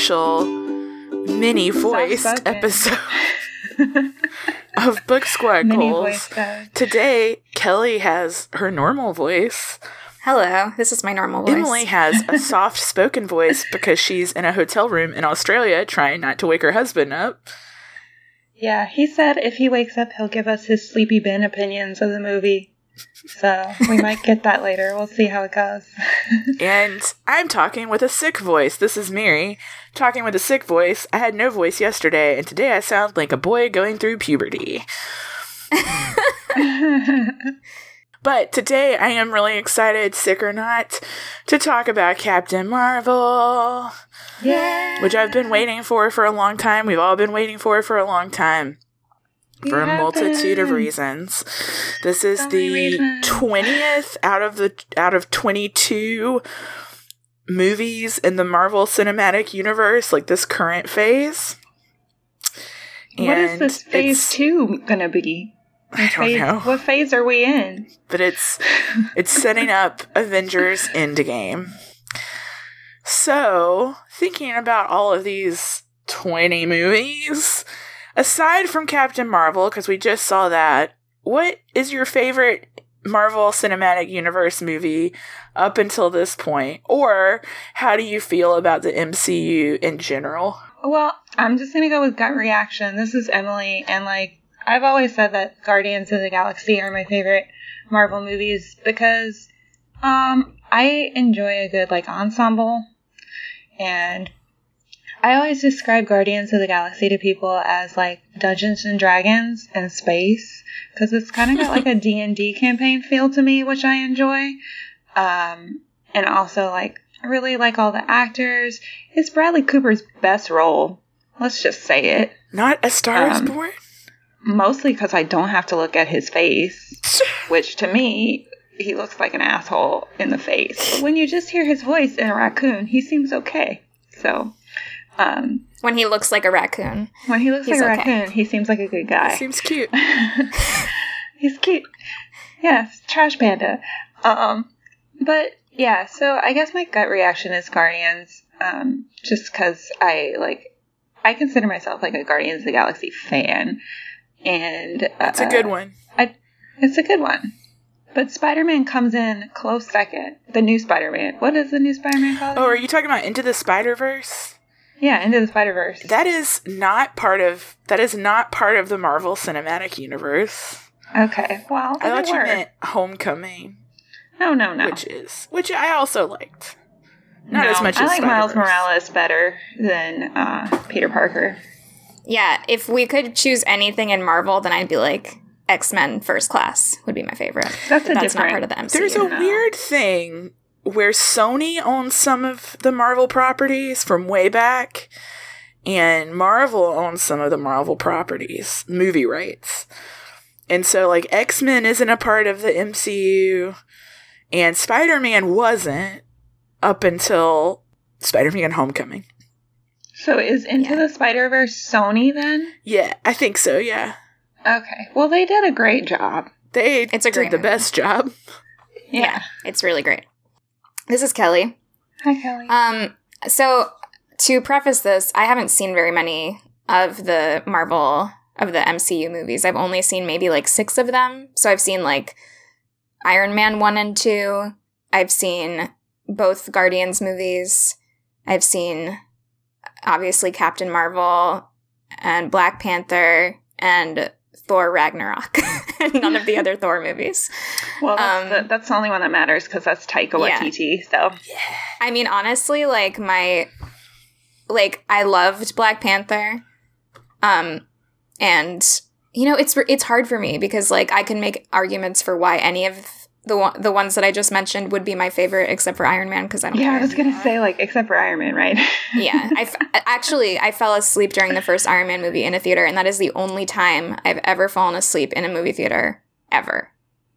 very special mini voiced episode of Book Squad Mini Goals. Uh, Today, Kelly has her normal voice. Hello, this is my normal voice. Emily has a soft spoken voice because she's in a hotel room in Australia trying not to wake her husband up. Yeah, he said if he wakes up, he'll give us his sleepy Ben opinions of the movie. So we might get that later. We'll see how it goes. And I'm talking with a sick voice. This is Mary talking with a sick voice. I had no voice yesterday, and today I sound like a boy going through puberty. But today I am really excited, sick or not, to talk about Captain Marvel, yeah. which I've been waiting for for a long time. We've all been waiting for for a long time. For a multitude of reasons. This is So the twentieth out of the out of twenty two movies in the Marvel Cinematic Universe, like this current phase. What is this phase two gonna be? I don't phase, know. What phase are we in? but it's it's setting up Avengers Endgame. So, thinking about all of these 20 movies, aside from Captain Marvel, because we just saw that, what is your favorite Marvel Cinematic Universe movie up until this point? Or how do you feel about the MCU in general? Well, I'm just gonna go with gut reaction. This is Emily, and like I've always said that Guardians of the Galaxy are my favorite Marvel movies because um I enjoy a good like ensemble, and I always describe Guardians of the Galaxy to people as like Dungeons and Dragons and space because it's kind of got like a D and D campaign feel to me, which I enjoy. Um, and also like I really like all the actors. It's Bradley Cooper's best role. Let's just say it. Not A Star is Um, Born? Mostly because I don't have to look at his face, which to me, he looks like an asshole in the face. But when you just hear his voice in a raccoon, he seems okay. So, um, when he looks like a raccoon. when he looks like a okay. raccoon, he seems like a good guy. He Seems cute. He's cute. Yes, trash panda. Um, but yeah, so I guess my gut reaction is Guardians, um, just because I like, I consider myself like a Guardians of the Galaxy fan, and uh, It's a good one. It's a good one. But Spider Man comes in close second. The new Spider Man. What is the new Spider Man called? Oh, are you talking about Into the Spider Verse? Yeah, Into the Spider Verse. That is not part of that is not part of the Marvel Cinematic Universe. Okay, well, I thought you were. meant Homecoming, No, no, no. which is which I also liked. Not No, as much I as like Miles Spider-Verse. Morales better than uh, Peter Parker. Yeah, if we could choose anything in Marvel, then I'd be like X Men First Class would be my favorite. That's a that's not different. part of the MCU. There's a No. weird thing where Sony owns some of the Marvel properties from way back, and Marvel owns some of the Marvel properties, movie rights. And so, like, X Men isn't a part of the MCU, and Spider Man wasn't up until Spider Man Homecoming. So is Into Yeah. the Spider Verse Sony then? Yeah, I think so, yeah. Okay. Well, they did a great job. They It's a did great the movie. best job. Yeah. It's really great. This is Kelly. Hi, Kelly. Um, so to preface this, I haven't seen very many of the Marvel of the MCU movies. I've only seen maybe like six of them. So I've seen like Iron Man one and two. I've seen both Guardians movies. I've seen obviously Captain Marvel and Black Panther and Thor Ragnarok. and None of the other Thor movies. well, that's, um, the, that's the only one that matters because that's Taika Yeah. Waititi. So I mean, honestly, like my like I loved Black Panther. Um and you know, it's it's hard for me because like I can make arguments for why any of the one, the ones that I just mentioned would be my favorite except for Iron Man because I don't yeah, I was gonna say like except for Iron Man, right? yeah, I f- actually I fell asleep during the first Iron Man movie in a theater and that is the only time I've ever fallen asleep in a movie theater ever.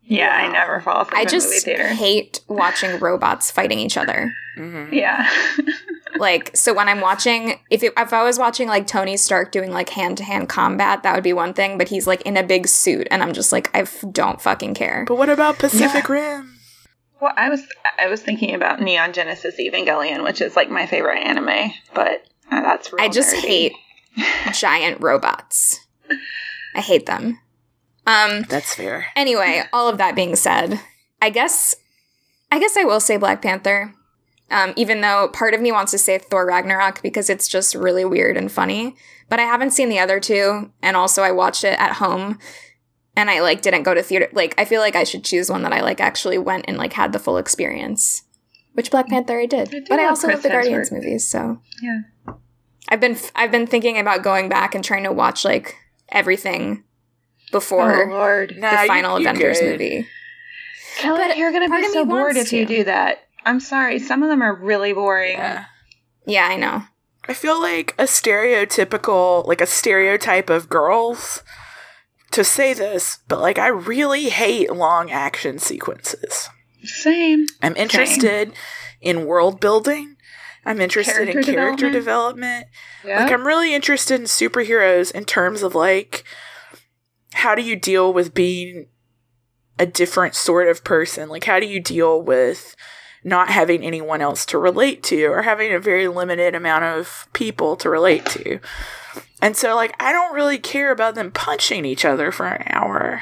yeah, I never fall asleep I in a movie just hate watching robots fighting each other. hmm yeah. like so when i'm watching if it, if i was watching like tony stark doing like hand-to-hand combat that would be one thing but he's like in a big suit and i'm just like i f- don't fucking care But what about Pacific Rim? Well, I was I was thinking about Neon Genesis Evangelion, which is like my favorite anime, but uh, that's real I just nerdy. hate giant robots. I hate them. Um That's fair. anyway, all of that being said, I guess I guess I will say Black Panther. Um, even though part of me wants to say Thor Ragnarok because it's just really weird and funny. But I haven't seen the other two, and also I watched it at home and I like didn't go to theater. Like I feel like I should choose one that I like actually went and like had the full experience. Which Black Panther I did. I but I also Chris love the Guardians Hemsworth. movies, so Yeah. I've been I've been thinking about going back and trying to watch like everything before oh Lord, Nah, the you- final you Avengers good. movie. Kelly, but you're gonna be so bored if you do that. I'm sorry. Some of them are really boring. Yeah. Yeah, I know. I feel like a stereotypical, like a stereotype of girls to say this, but like I really hate long action sequences. Same. I'm interested in world building. I'm interested in Character character development. development. Yeah. Like I'm really interested in superheroes in terms of like how do you deal with being a different sort of person? Like how do you deal with not having anyone else to relate to or having a very limited amount of people to relate to? And so like I don't really care about them punching each other for an hour.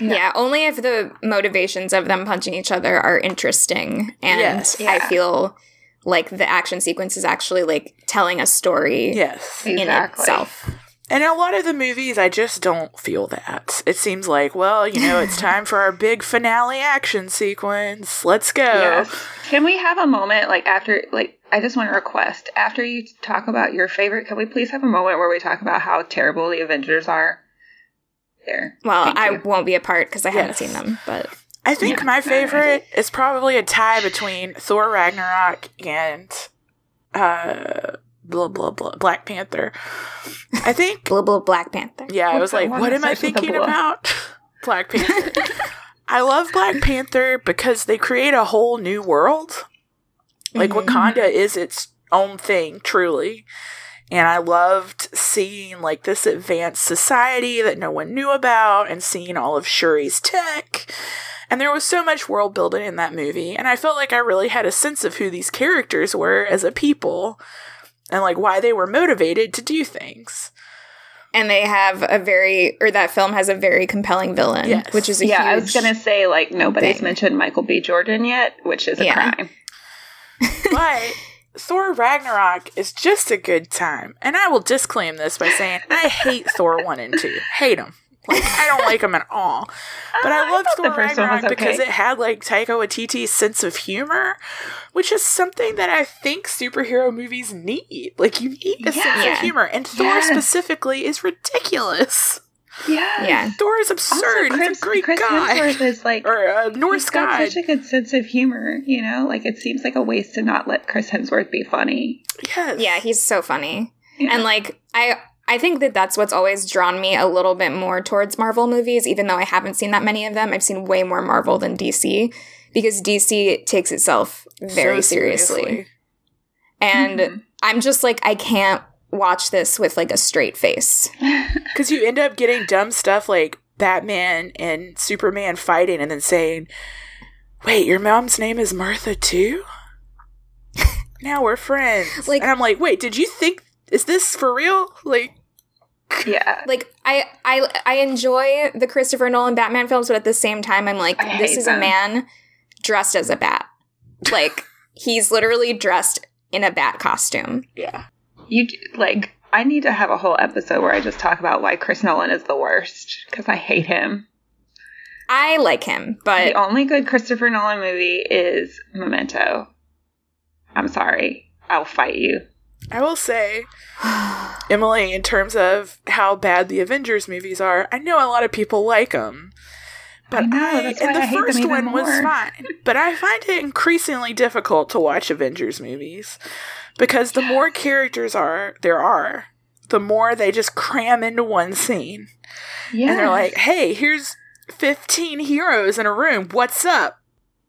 Yeah. Yeah. only if the motivations of them punching each other are interesting and Yes. I feel like the action sequence is actually like telling a story Yes. in Exactly. itself. And in a lot of the movies, I just don't feel that. It seems like, well, you know, it's time for our big finale action sequence. Let's go. Yes. Can we have a moment like after like I just want to request after you talk about your favorite, can we please have a moment where we talk about how terrible the Avengers are? There. Well, Thank I you. won't be a part because I haven't seen them, but I think Yeah. my favorite is probably a tie between Thor Ragnarok and uh blah blah blah Black Panther. I think Blah Blah Black Panther. yeah, I was like, what am I starts with a thinking about? Black Panther. I love Black Panther because they create a whole new world. Like Mhm. Wakanda is its own thing, truly. And I loved seeing like this advanced society that no one knew about and seeing all of Shuri's tech. And there was so much world building in that movie. And I felt like I really had a sense of who these characters were as a people and like why they were motivated to do things. And they have a very, or that film has a very compelling villain, Yes. which is a yeah, huge. I was gonna say like nobody's thing. mentioned Michael B. Jordan yet, which is a Yeah. crime. But Thor Ragnarok is just a good time. And I will disclaim this by saying I hate Thor 1 and 2. Hate them. Like, I don't like them at all. But I uh, loved thought the Thor first one was Ragnarok because it had like Taika Waititi's sense of humor, which is something that I think superhero movies need. Like, you need a sense of humor. And Thor Yes. specifically is ridiculous. Yeah. Yeah. Thor is Also, absurd. Chris, He's a great Chris guy. Hemsworth is like Or a Norse he's got god. such a good sense of humor. You know, like it seems like a waste to not let Chris Hemsworth be funny. yes. Yeah, he's so funny. Yeah. And like I I think that that's what's always drawn me a little bit more towards Marvel movies even though I haven't seen that many of them. I've seen way more Marvel than DC because DC takes itself very So seriously. And Mhm. I'm just like I can't watch this with like a straight face. Because you end up getting dumb stuff like Batman and Superman fighting and then saying, Wait, your mom's name is Martha too? now we're friends. Like- and I'm like, Wait, did you think, is this for real? Like, yeah. Like I I I enjoy the Christopher Nolan Batman films but at the same time I'm like I this is them. a man dressed as a bat. Like he's literally dressed in a bat costume. yeah. You like I need to have a whole episode where I just talk about why Chris Nolan is the worst because I hate him. I like him, but the only good Christopher Nolan movie is Memento. I'm sorry. I'll fight you. I will say, Emily, in terms of how bad the Avengers movies are, I know a lot of people like them. But I know, I, and the I first even one was fine. But I find it increasingly difficult to watch Avengers movies because the more characters are there are, the more they just cram into one scene. Yeah. And they're like, "Hey, here's 15 heroes in a room. What's up?"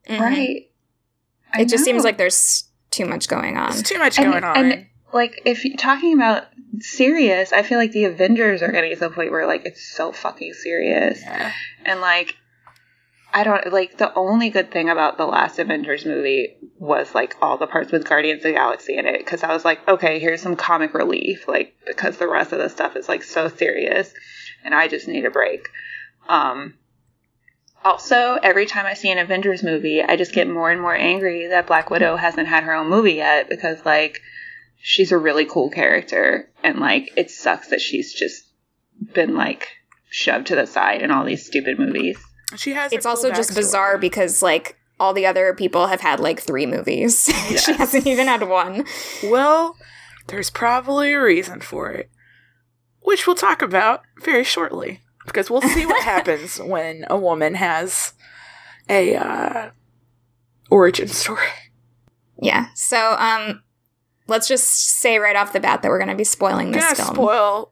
Mhm. right. I It just seems like there's too much going on. There's too much And- going on. and- like if you're talking about serious, I feel like the Avengers are getting to the point where like it's so fucking serious. yeah. And like I don't like the only good thing about the last Avengers movie was like all the parts with Guardians of the Galaxy in it because I was like, okay, here's some comic relief, like because the rest of the stuff is like so serious, and I just need a break. Um, also, every time I see an Avengers movie, I just get more and more angry that Black Widow hasn't had her own movie yet because like she's a really cool character and like it sucks that she's just been like shoved to the side in all these stupid movies. She has. a It's cool also just backstory. bizarre because like all the other people have had like three movies. she hasn't even had one. Well, there's probably a reason for it, which we'll talk about very shortly because we'll see what happens when a woman has a uh, origin story. Yeah. So um let's just say right off the bat that we're going to be spoiling this Gonna film. spoil.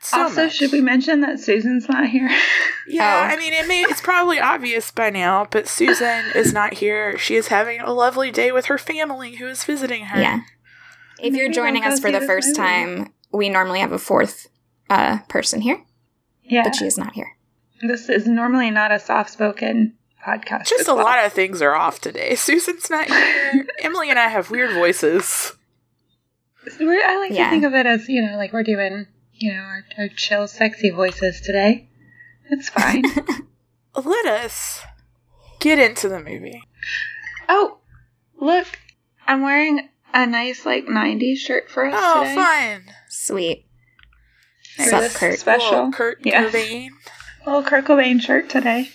So also, much. should we mention that Susan's not here? Yeah, Oh. I mean, it may, it's probably obvious by now, but Susan is not here. She is having a lovely day with her family who is visiting her. yeah. If you're joining us for the first movie. time, we normally have a fourth uh person here, yeah, but she is not here. this is normally not a soft-spoken podcast. Just a well. lot of things are off today. Susan's not here. Emily and I have weird voices. We're, I like Yeah. to think of it as you know, like we're doing, you know, our, our chill, sexy voices today. It's fine. Let us get into the movie. oh, look, I'm wearing a nice like '90s shirt for us Oh, today. fun. Sweet. For Sup, this Kurt? Special, Little Kurt Yeah. Cobain. little Kurt Cobain shirt today.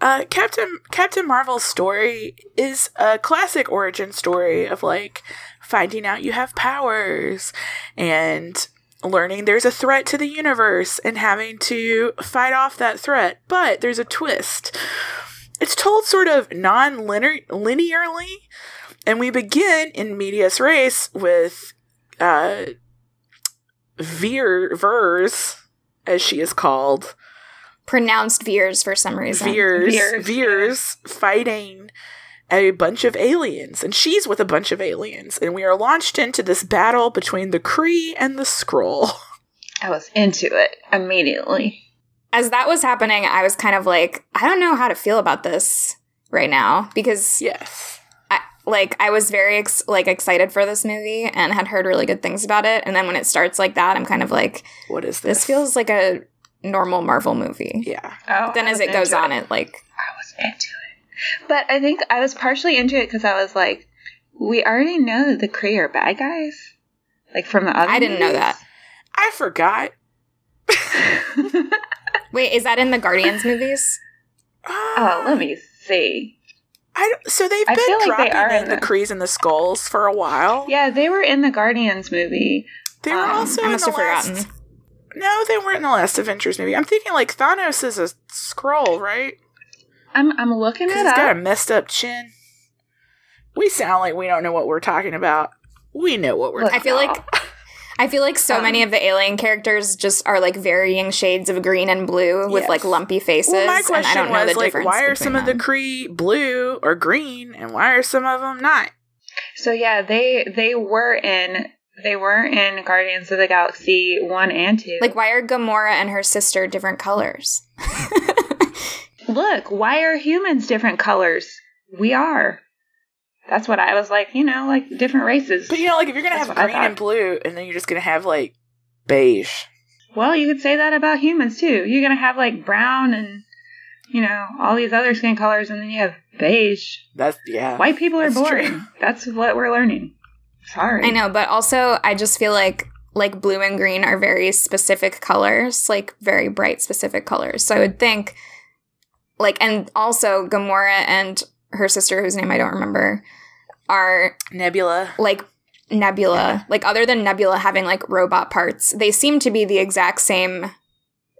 Uh, Captain Captain Marvel's story is a classic origin story of like finding out you have powers and learning there's a threat to the universe and having to fight off that threat. But there's a twist. It's told sort of non-linearly, and we begin in medias res with uh, Veer Vers, as she is called, Pronounced Veers for some reason. Veers, Veers, Veers, fighting a bunch of aliens, and she's with a bunch of aliens, and we are launched into this battle between the Kree and the Skrull. I was into it immediately. As that was happening, I was kind of like, I don't know how to feel about this right now because Yes. I, like I was very ex- like excited for this movie and had heard really good things about it, and then when it starts like that, I'm kind of like, What is this? this feels like a normal Marvel movie. Yeah. Oh, Then as it goes into on, it like I was into it. But I think I was partially into it because I was like, we already know that the Kree are bad guys, like from the other. I didn't know that. I forgot. Wait, is that in the Guardians movies? oh, let me see. I don't- so they've I been feel like they dropping are in in the the- Krees and the Skrulls for a while. Yeah, they were in the Guardians movie. They were Um, also I in the have last. forgotten. No, they weren't in the last Avengers movie. I'm thinking like Thanos is a Skrull, right? I'm I'm looking Because it he's got a messed up chin. We sound like we don't know what we're talking about. We know what we're Look, I feel like I feel like so Um, many of the alien characters just are like varying shades of green and blue with Yes. like lumpy faces. Well, my and I question don't know was the like, why are between some of the them. Kree blue or green, and why are some of them not? So yeah, they they were in they were in Guardians of the Galaxy one and two. like why are Gamora and her sister different colors? look, why are humans different colors? We are. That's what I was like. You know, like different races. But you know, like if you're gonna That's have green and blue, and then you're just gonna have like beige. Well, you could say that about humans too. You're gonna have like brown and you know all these other skin colors, and then you have beige. That's yeah. White people are That's boring. true. That's what we're learning. Sorry. I know, but also I just feel like like blue and green are very specific colors, like very bright specific colors. So I would think like and also Gamora and her sister whose name I don't remember are Nebula. like Nebula. Like other than Nebula having like robot parts, they seem to be the exact same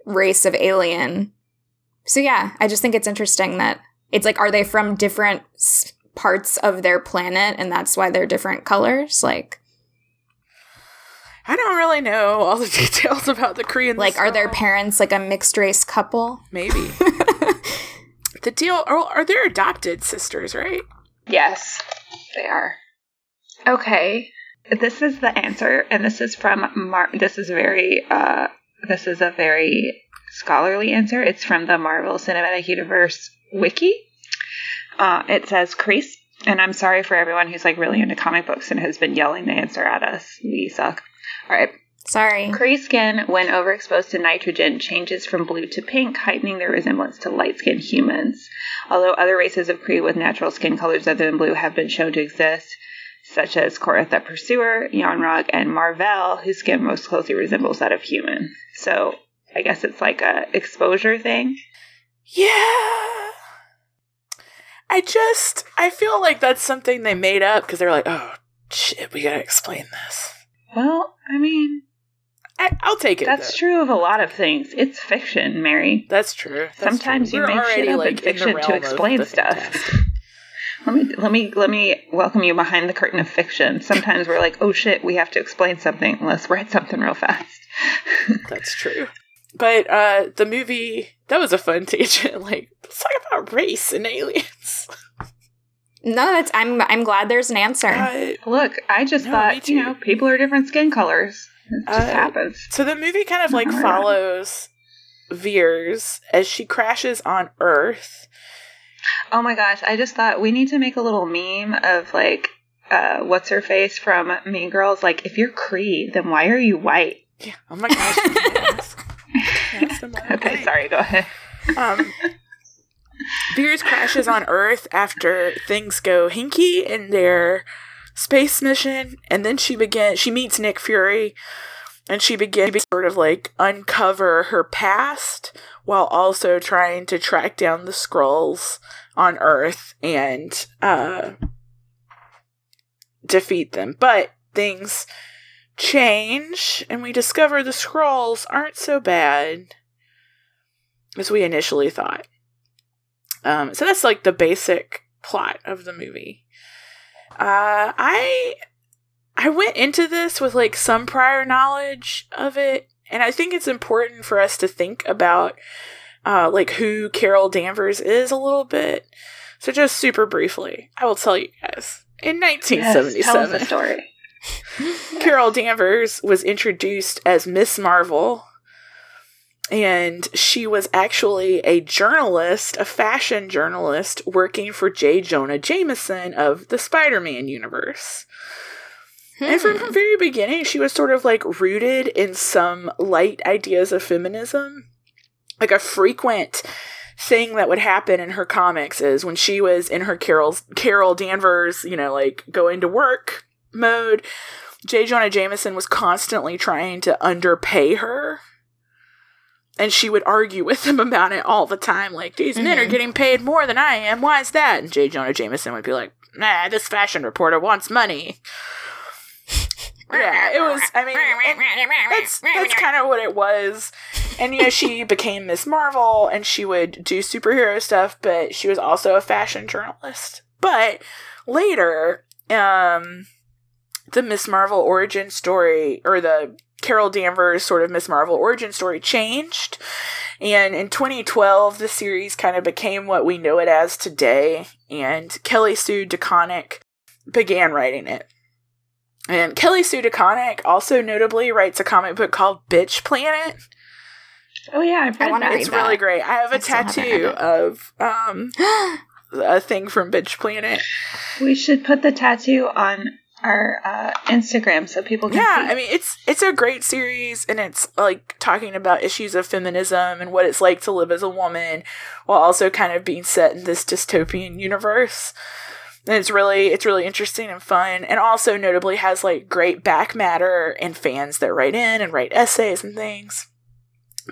race of alien. So yeah, I just think it's interesting that it's like are they from different s- parts of their planet and that's why they're different colors? Like I don't really know all the details about the the like are their parents like a mixed race couple? Maybe. the deal are, are their adopted sisters, right? Yes, they are. Okay, this is the answer, and this is from Mar. This is very. Uh, this is a very scholarly answer. It's from the Marvel Cinematic Universe wiki. Uh, it says crease, and I'm sorry for everyone who's like really into comic books and has been yelling the answer at us. We suck. All right. Sorry. Kree skin, when overexposed to nitrogen, changes from blue to pink, heightening their resemblance to light skinned humans. Although other races of Kree with natural skin colors other than blue have been shown to exist, such as Korath the Pursuer, Yon-Rogg, and Mar-Vell, whose skin most closely resembles that of human. So I guess it's like a exposure thing. Yeah. I just I feel like that's something they made up because they're like, oh shit, we gotta explain this. Well, I mean, I, I'll take it. that's though. true of a lot of things. It's fiction, Mary. That's true. That's Sometimes true. you We're make shit already, up in like, the fiction to explain stuff. Let me let me let me welcome you behind the curtain of fiction. Sometimes we're like, oh shit, we have to explain something. Let's write something real fast. That's true. But uh the movie that was a fun tangent. Like, let's talk about race and aliens. No, that's I'm I'm glad there's an answer. Uh, Look, I just No, thought, you know, people are different skin colors. It just Uh, happens. so the movie kind of like follows Veers as she crashes on Earth. Oh my gosh, I just thought we need to make a little meme of like uh what's her face from Mean Girls like if you're Kree, then why are you white? Yeah. Oh my gosh. yes. Yes, Okay, sorry, go ahead. Um, Veers crashes on Earth after things go hinky in their space mission, and then she begin. She meets Nick Fury, and she begins to sort of like uncover her past while also trying to track down the Skrulls on Earth and uh, defeat them. But things change, and we discover the Skrulls aren't so bad as we initially thought. Um, so that's like the basic plot of the movie. Uh, I I went into this with like some prior knowledge of it, and I think it's important for us to think about uh, like who Carol Danvers is a little bit. So just super briefly, I will tell you guys. In Yes, tell us 1977, the story. Carol Danvers was introduced as Miss Marvel, and she was actually a journalist, a fashion journalist, working for J. Jonah Jameson of the Spider Man universe. And from Hmm. the very beginning, she was sort of like rooted in some light ideas of feminism. Like a frequent thing that would happen in her comics is when she was in her Carol's Carol Danvers, you know, like going to work mode, J. Jonah Jameson was constantly trying to underpay her. And she would argue with him about it all the time. Like, these men are Mhm. getting paid more than I am. Why is that? And J. Jonah Jameson would be like, nah, this fashion reporter wants money. yeah, it was, I mean, that's, that's kind of what it was. And, you know, she became Miss Marvel and she would do superhero stuff, but she was also a fashion journalist. But later, um, the Miss Marvel origin story, or the Carol Danvers sort of Miss Marvel origin story changed. And in 2012, the series kind of became what we know it as today. And Kelly Sue DeConnick began writing it. And Kelly Sue DeConnick also notably writes a comic book called Bitch Planet. Oh yeah, I've I read wanna that. It's that. really great. I have a I tattoo of um a thing from Bitch Planet. We should put the tattoo on our uh, Instagram so people can Yeah, see. I mean it's it's a great series and it's like talking about issues of feminism and what it's like to live as a woman while also kind of being set in this dystopian universe. And it's really it's really interesting and fun and also notably has like great back matter and fans that write in and write essays and things.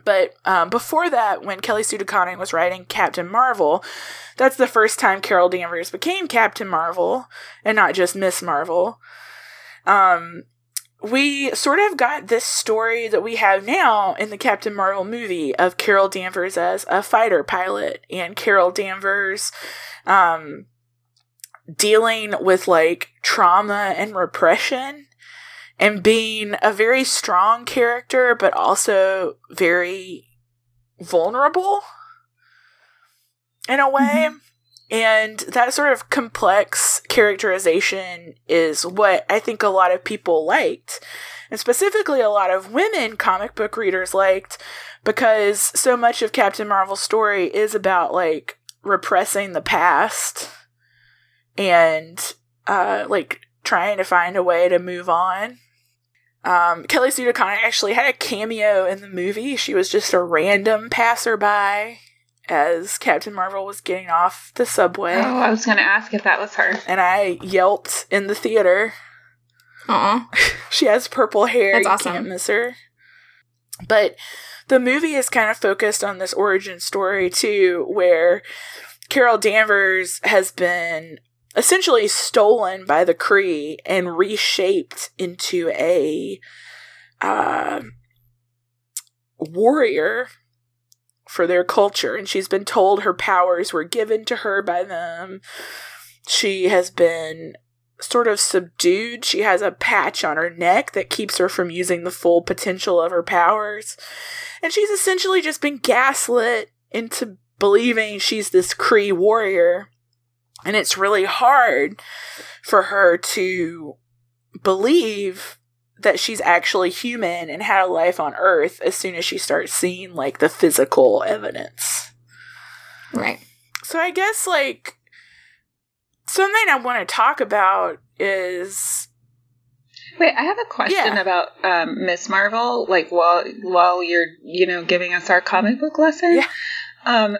But um, before that, when Kelly Sue DeConnick was writing Captain Marvel, that's the first time Carol Danvers became Captain Marvel and not just Miss Marvel. Um, we sort of got this story that we have now in the Captain Marvel movie of Carol Danvers as a fighter pilot and Carol Danvers um, dealing with like trauma and repression and being a very strong character, but also very vulnerable in a way. And that sort of complex characterization is what I think a lot of people liked. And specifically, a lot of women comic book readers liked because so much of Captain Marvel's story is about like repressing the past and uh, like trying to find a way to move on. Um, Kelly Sue DeConnick actually had a cameo in the movie. She was just a random passerby as Captain Marvel was getting off the subway. Oh, I was going to ask if that was her. And I yelped in the theater. Aw. She has purple hair. That's you awesome. can't miss her. But the movie is kind of focused on this origin story too, where Carol Danvers has been essentially stolen by the Kree and reshaped into a uh, warrior for their culture. And she's been told her powers were given to her by them. She has been sort of subdued. She has a patch on her neck that keeps her from using the full potential of her powers. And she's essentially just been gaslit into believing she's this Kree warrior. And it's really hard for her to believe that she's actually human and had a life on Earth as soon as she starts seeing like the physical evidence. Right. So I guess like something I want to talk about is Wait, I have a question Yeah. about um, Miss Marvel. Like while while you're you know giving us our comic book lesson. Yeah. Um.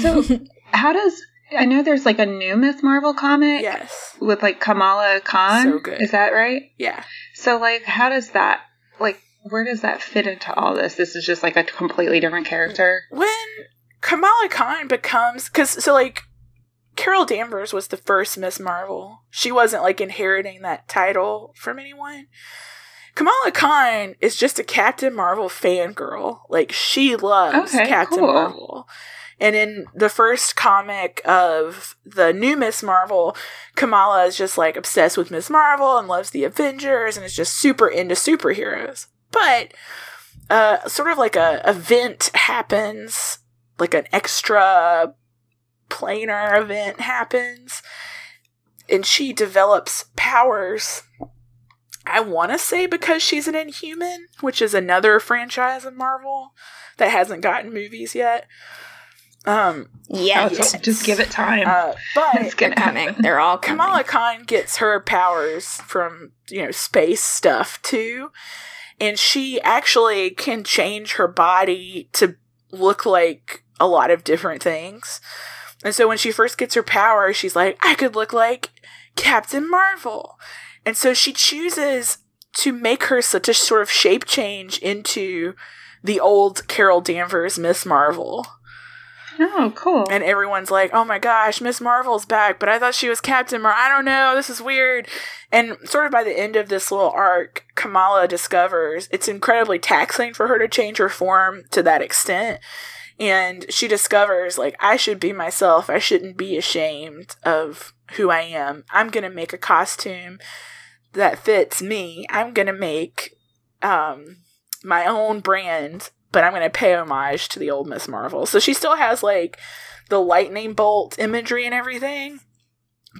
So how does I know there's like a new Miss Marvel comic yes, with like Kamala Khan. So good. Is that right? yeah. So like, how does that like? Where does that fit into all this? This is just like a completely different character. When Kamala Khan becomes because so like Carol Danvers was the first Miss Marvel. She wasn't like inheriting that title from anyone. Kamala Khan is just a Captain Marvel fangirl. Like she loves Okay, Captain cool. Marvel. And in the first comic of the new Miss Marvel, Kamala is just like obsessed with Miss Marvel and loves the Avengers and is just super into superheroes. But uh, sort of like a event happens, like an extra planar event happens, and she develops powers. I want to say because she's an Inhuman, which is another franchise of Marvel that hasn't gotten movies yet. Um, Yeah. So just give it time. uh, but It's They're gonna coming. They're all coming. Kamala Khan gets her powers from, you know, space stuff too. And she actually can change her body to look like a lot of different things. And so when she first gets her power, she's like, I could look like Captain Marvel. And so she chooses to make her such a sort of shape change into the old Carol Danvers Miss Marvel. Oh, cool. And everyone's like, oh my gosh, Miss Marvel's back, but I thought she was Captain Mar. I don't know, this is weird. And sort of by the end of this little arc, Kamala discovers it's incredibly taxing for her to change her form to that extent. And she discovers, like, I should be myself. I shouldn't be ashamed of who I am. I'm going to make a costume that fits me. I'm going to make um, my own brand, but I'm going to pay homage to the old Miss Marvel. So she still has like the lightning bolt imagery and everything,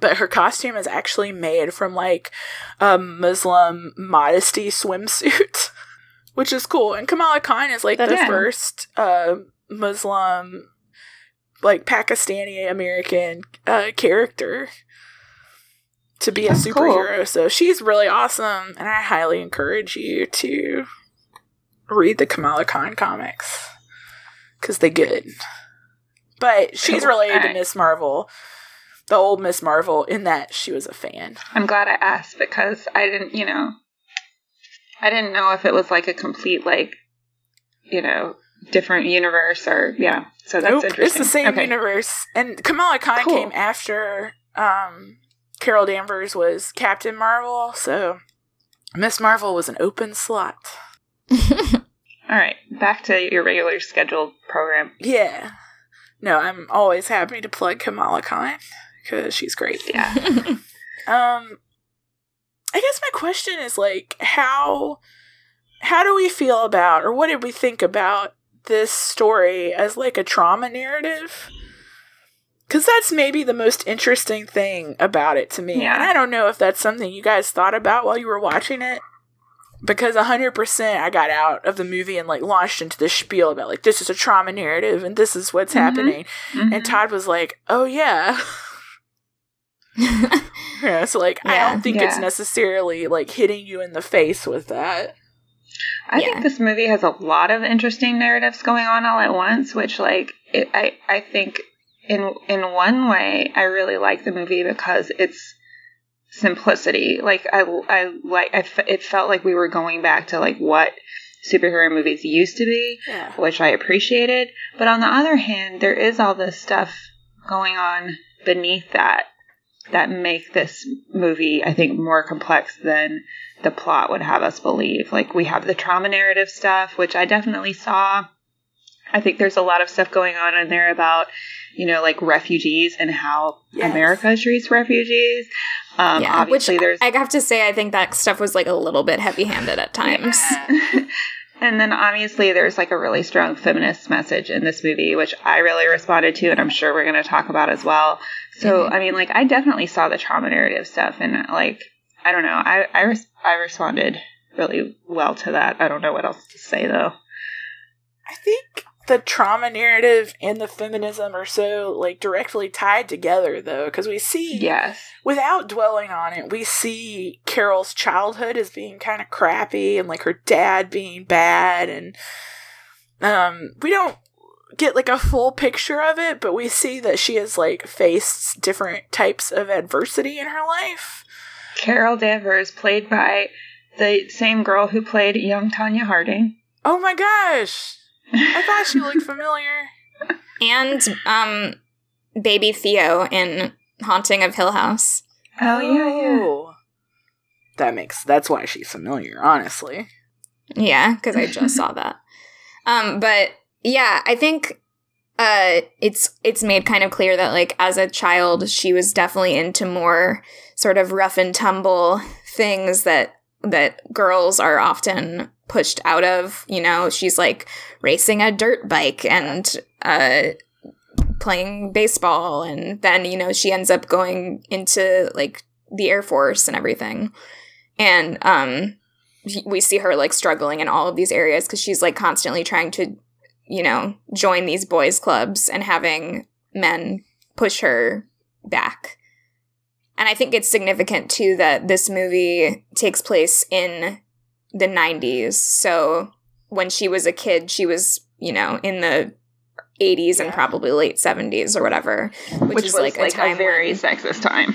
but her costume is actually made from like a Muslim modesty swimsuit, which is cool. And Kamala Khan is like That the is first uh, Muslim, like Pakistani American uh, character to be a That's cool. superhero. So she's really awesome, and I highly encourage you to read the Kamala Khan comics because they're good. But she's Cool. related to Miss Marvel, the old Miss Marvel, in that she was a fan. I'm glad I asked because I didn't, you know, I didn't know if it was like a complete, like, you know, different universe or, yeah. So that's Nope, interesting. it's the same Okay. universe. And Kamala Khan Cool. came after um, Carol Danvers was Captain Marvel, so Miss Marvel was an open slot. All right, back to your regular scheduled program. Yeah. No, I'm always happy to plug Kamala Khan because she's great. Yeah. Um, I guess my question is like, how how do we feel about, or what did we think about this story as like a trauma narrative? Because that's maybe the most interesting thing about it to me. Yeah. And I don't know if that's something you guys thought about while you were watching it. Because 100% I got out of the movie and like launched into this spiel about like, this is a trauma narrative and this is what's Mhm. happening. Mhm. And Todd was like, oh yeah. Yeah, so like I don't think it's necessarily like hitting you in the face with that. I Yeah. think this movie has a lot of interesting narratives going on all at once, which like it, I I think in in one way I really like the movie because it's simplicity. Like I I like I f- it felt like we were going back to like what superhero movies used to be, Yeah. which I appreciated. But on the other hand, there is all this stuff going on beneath that that make this movie, I think, more complex than the plot would have us believe. Like we have the trauma narrative stuff, which I definitely saw. I think there's a lot of stuff going on in there about, you know, like refugees and how Yes. America treats refugees. Um, yeah, obviously, which there's I have to say, I think that stuff was like a little bit heavy-handed at times. and then obviously there's like a really strong feminist message in this movie, which I really responded to, and I'm sure we're going to talk about as well. So, Mhm. I mean, like, I definitely saw the trauma narrative stuff, and like, I don't know, I I, res- I responded really well to that. I don't know what else to say though. I think the trauma narrative and the feminism are so like directly tied together though because we see Yes. without dwelling on it we see carol's childhood as being kind of crappy and like her dad being bad and um we don't get like a full picture of it but we see that she has like faced different types of adversity in her life Carol Danvers, played by the same girl who played young Tonya Harding. oh my gosh i thought she looked familiar and um, baby Theo in Haunting of Hill House. Oh yeah, yeah. That makes that's why she's familiar honestly Yeah, because I just saw that. Um, but yeah, I think uh it's it's made kind of clear that like as a child she was definitely into more sort of rough and tumble things that that girls are often pushed out of you know she's like racing a dirt bike and uh playing baseball and then you know she ends up going into like the air force and everything. And um we see her like struggling in all of these areas because she's like constantly trying to you know join these boys clubs and having men push her back and i think it's significant too that this movie takes place in the 90s so when she was a kid she was you know in the 80s and probably late 70s or whatever which, Which is was like, like, a time a very when- sexist time.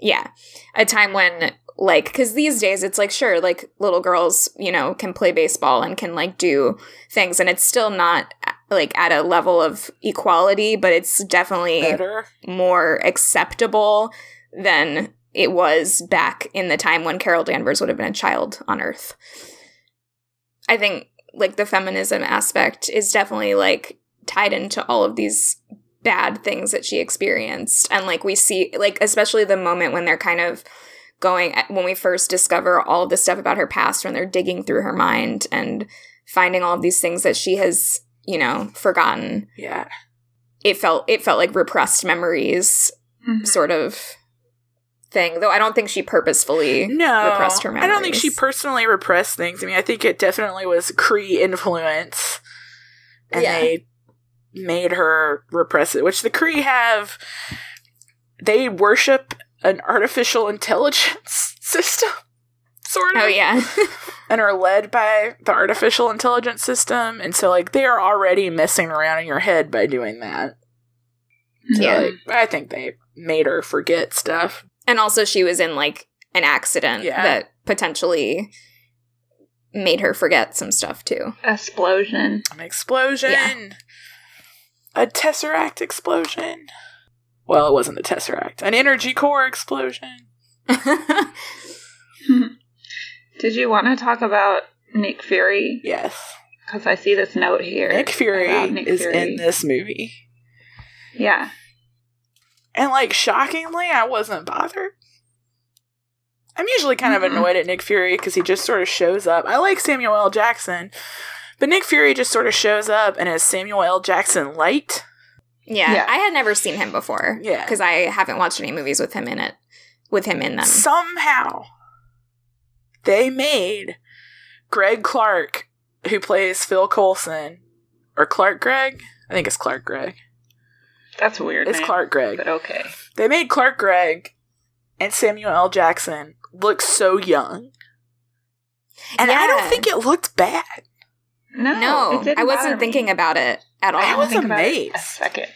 yeah. A time when, like, because these days it's like, sure, like, little girls, you know, can play baseball and can, like, do things. And it's still not, like, at a level of equality, but it's definitely better more acceptable than it was back in the time when Carol Danvers would have been a child on Earth. I think, like, the feminism aspect is definitely, like, tied into all of these bad things that she experienced and like we see like especially the moment when they're kind of going when we first discover all of this stuff about her past when they're digging through her mind and finding all of these things that she has you know forgotten yeah it felt it felt like repressed memories Mhm. sort of thing though i don't think she purposefully no repressed her memories. i don't think she personally repressed things i mean i think it definitely was Kree influence and Yeah. they made her repress it which the Kree have they worship an artificial intelligence system sort oh, of oh yeah and are led by the artificial intelligence system and so like they are already messing around in your head by doing that So, Yeah. like, i think they made her forget stuff and also she was in like an accident Yeah. that potentially made her forget some stuff too Explosion. An explosion. Yeah. A tesseract explosion. Well, it wasn't a tesseract. An energy core explosion. Did you want to talk about Nick Fury? Yes. Because I see this note here. Nick Fury Nick is Fury. in this movie. Yeah. And like shockingly, I wasn't bothered. I'm usually kind of annoyed at Nick Fury because he just sort of shows up. I like Samuel L. Jackson, but Nick Fury just sort of shows up and is Samuel L. Jackson light. yeah, Yeah. i had never seen him before Yeah. because i haven't watched any movies with him in it with him in them Somehow, they made Greg Clark, who plays Phil Coulson, or Clark Gregg. I think it's Clark Gregg. That's weird. It's name, Clark Gregg. But okay. They made Clark Gregg and Samuel L. Jackson look so young. And I don't think it looked bad. No, No, I wasn't me. thinking about it at all. I was Think amazed. A second.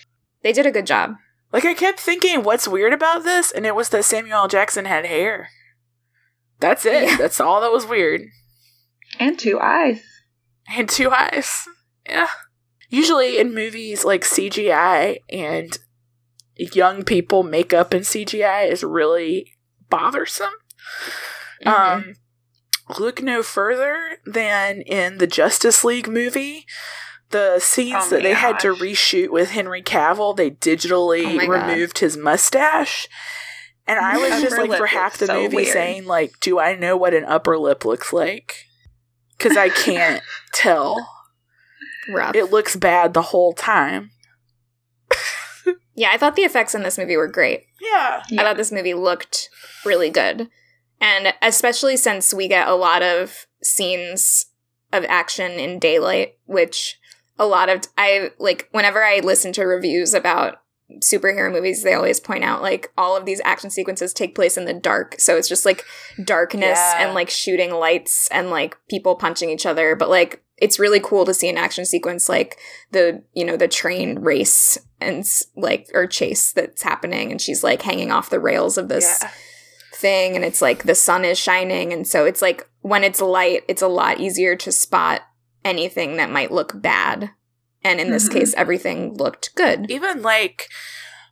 They did a good job. Like I kept thinking, what's weird about this? And it was that Samuel L. Jackson had hair. That's it. Yeah. That's all that was weird. And two eyes. And two eyes. Yeah. Usually in movies like CGI and young people makeup and CGI is really bothersome. Mhm. Um, look no further than in the Justice League movie. The scenes Oh that they had to reshoot with Henry Cavill, they digitally Oh my God. removed his mustache. And I was just like, for half the so movie, weird. saying, like, do I know what an upper lip looks like? Because I can't tell. Rough. It looks bad the whole time. yeah, I thought the effects in this movie were great. Yeah. I thought this movie looked really good. And especially since we get a lot of scenes of action in daylight, which a lot of I like whenever I listen to reviews about superhero movies, they always point out like all of these action sequences take place in the dark. So it's just like darkness Yeah. and like shooting lights and like people punching each other. But like it's really cool to see an action sequence like the you know the train race and like or chase that's happening and she's like hanging off the rails of this Yeah. thing and it's like the sun is shining and so it's like when it's light it's a lot easier to spot anything that might look bad and in this Mhm. case everything looked good even like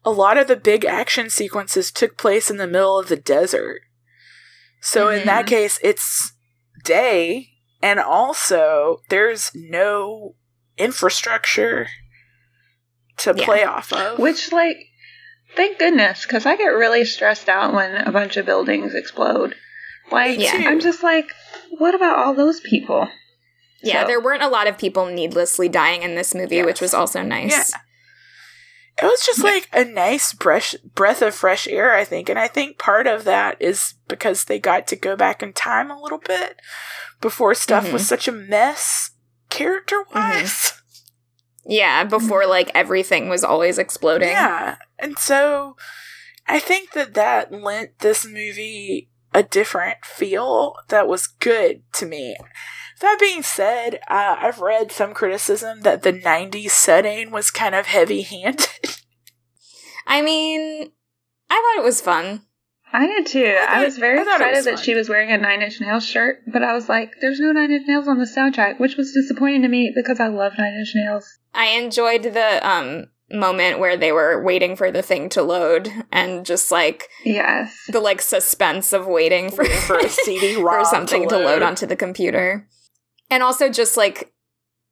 a lot of the big action sequences took place in the middle of the desert. So in that Mhm. case, it's day, and also there's no infrastructure to Yeah. play off of. Which, like, thank goodness, because I get really stressed out when a bunch of buildings explode. Like, Me too. I'm just like, what about all those people? yeah So- there weren't a lot of people needlessly dying in this movie which was also nice Yeah. It was just like a nice breath breath of fresh air, I think, and I think part of that is because they got to go back in time a little bit before stuff was mm-hmm. such a mess character wise. Mm-hmm. Yeah, before like everything was always exploding Yeah. And so I think that that lent this movie a different feel that was good to me. That being said, uh, I've read some criticism that the 90s setting was kind of heavy handed. i mean i thought it was fun I did too. I I, was very I excited was that fun. she was wearing a Nine Inch Nails shirt, but I was like, there's no Nine Inch Nails on the soundtrack, which was disappointing to me because I love Nine Inch Nails. I enjoyed the um moment where they were waiting for the thing to load and just like Yes. the like suspense of waiting for, for a CD for ROM something to load onto the computer. And also just like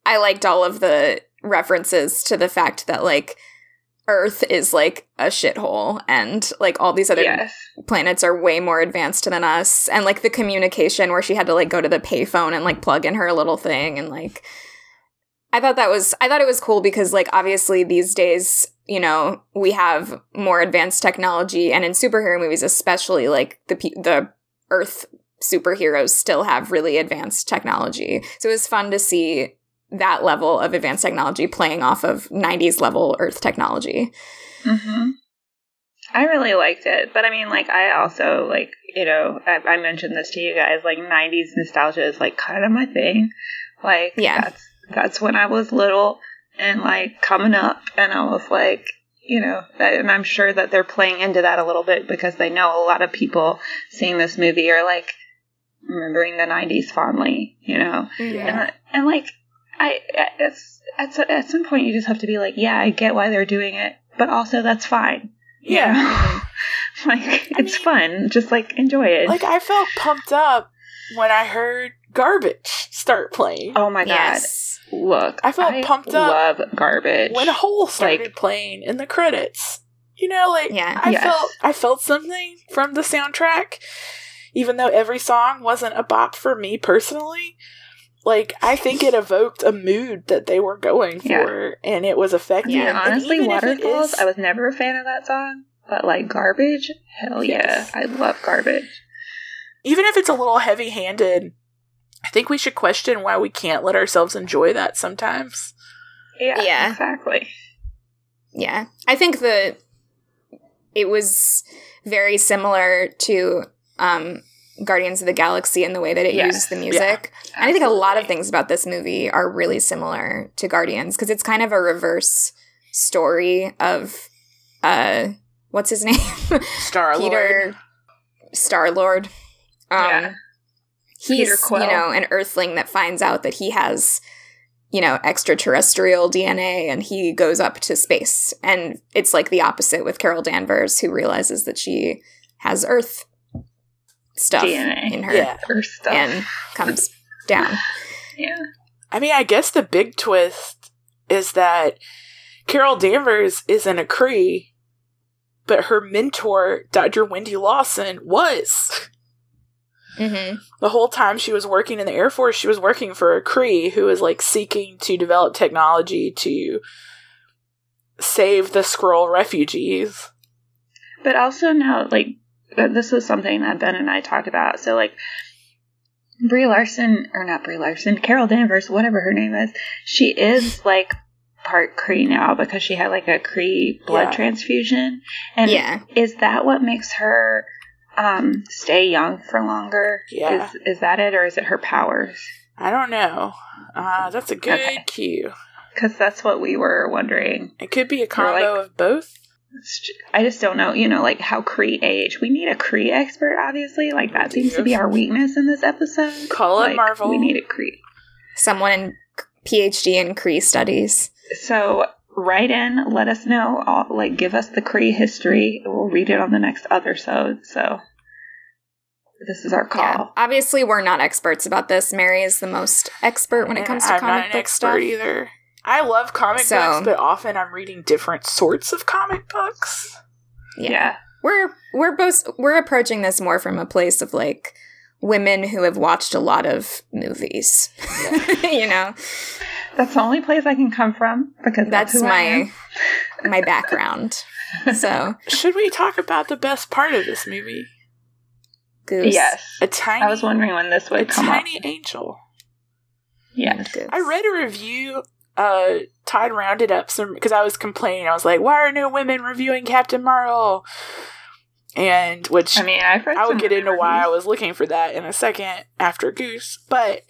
I liked all of the references to the fact that like Earth is like a shithole and like all these other Yes. planets are way more advanced than us and like the communication where she had to like go to the payphone and like plug in her little thing and like I thought that was I thought it was cool because like obviously these days, you know, we have more advanced technology and in superhero movies especially like the pe- the earth superheroes still have really advanced technology. So it was fun to see that level of advanced technology playing off of 90s level earth technology. hmm I really liked it, but I mean, like, I also like, you know, I, I mentioned this to you guys. Like, '90s nostalgia is like kind of my thing. Like, Yeah. that's that's when I was little and like coming up, and I was like, you know, and I'm sure that they're playing into that a little bit because they know a lot of people seeing this movie are like remembering the '90s fondly, you know. Yeah. And, and like, I it's at at some point you just have to be like, yeah, I get why they're doing it, but also that's fine. you Yeah. know? like it's mean- fun. Just like enjoy it. Like, I felt pumped up when I heard Garbage start playing. oh my god! Yes. Look, I felt pumped up Love garbage. when Hole started Like- playing in the credits. You know, like Yeah. I Yes. felt I felt something from the soundtrack, even though every song wasn't a bop for me personally. Like I think it evoked a mood that they were going Yeah. for, and it was effective. Yeah, and And honestly, even if it waterfalls. is- I was never a fan of that song, but like garbage, hell Yes. yeah, I love garbage. even if it's a little heavy-handed, I think we should question why we can't let ourselves enjoy that sometimes. Yeah, Yeah. exactly. Yeah. I think the it was very similar to um Guardians of the Galaxy in the way that it used the music. And I think a lot of things about this movie are really similar to Guardians because it's kind of a reverse story of uh what's his name? Star Lord. Peter Star Lord. Um Yeah. he's Peter Quill. you know an earthling that finds out that he has you know extraterrestrial DNA and he goes up to space and it's like the opposite with Carol Danvers who realizes that she has earth stuff DNA. in her Yeah. Or stuff. and comes down. yeah. I mean, I guess the big twist is that Carol Danvers isn't a Kree, but her mentor, Dr. Wendy Lawson, was. hmm The whole time she was working in the Air Force, she was working for a Kree who was like seeking to develop technology to save the Skrull refugees. But also now, like, this was something that Ben and I talked about. So, like, Brie Larson, or not Brie Larson, Carol Danvers, whatever her name is, she is, like, part Kree now because she had, like, a Kree blood Yeah. transfusion. And Yeah. is that what makes her um, stay young for longer? Yeah. Is, is that it, or is it her powers? I don't know. Uh, that's a good Okay. cue. Because that's what we were wondering. It could be a combo like- of both. It's ju- I just don't know, you know, like how Kree age. We need a Kree expert, obviously. Like that seems to be our weakness in this episode. Call it Like, Marvel. We need a Kree. Someone in PhD in Kree studies. So write in, let us know. All, like give us the Kree history. We'll read it on the next othersode. So this is our call. Yeah. Obviously, we're not experts about this. Mary is the most expert when it comes to I'm comic not an book expert stuff. either. I love comic So- books, but often I'm reading different sorts of comic books. Yeah. we're we're both we're approaching this more from a place of like women who have watched a lot of movies you know That's the only place I can come from because that's, that's who I am. my my background so Should we talk about the best part of this movie? goose Yes. A tiny, I was wondering when this a would come up. tiny angel. Yes. Goose. I read a review. Uh, Todd rounded up some because I was complaining. I was like, "Why are no women reviewing Captain Marvel?" And which I mean, I've read I would get into why I was looking for that in a second after Goose. But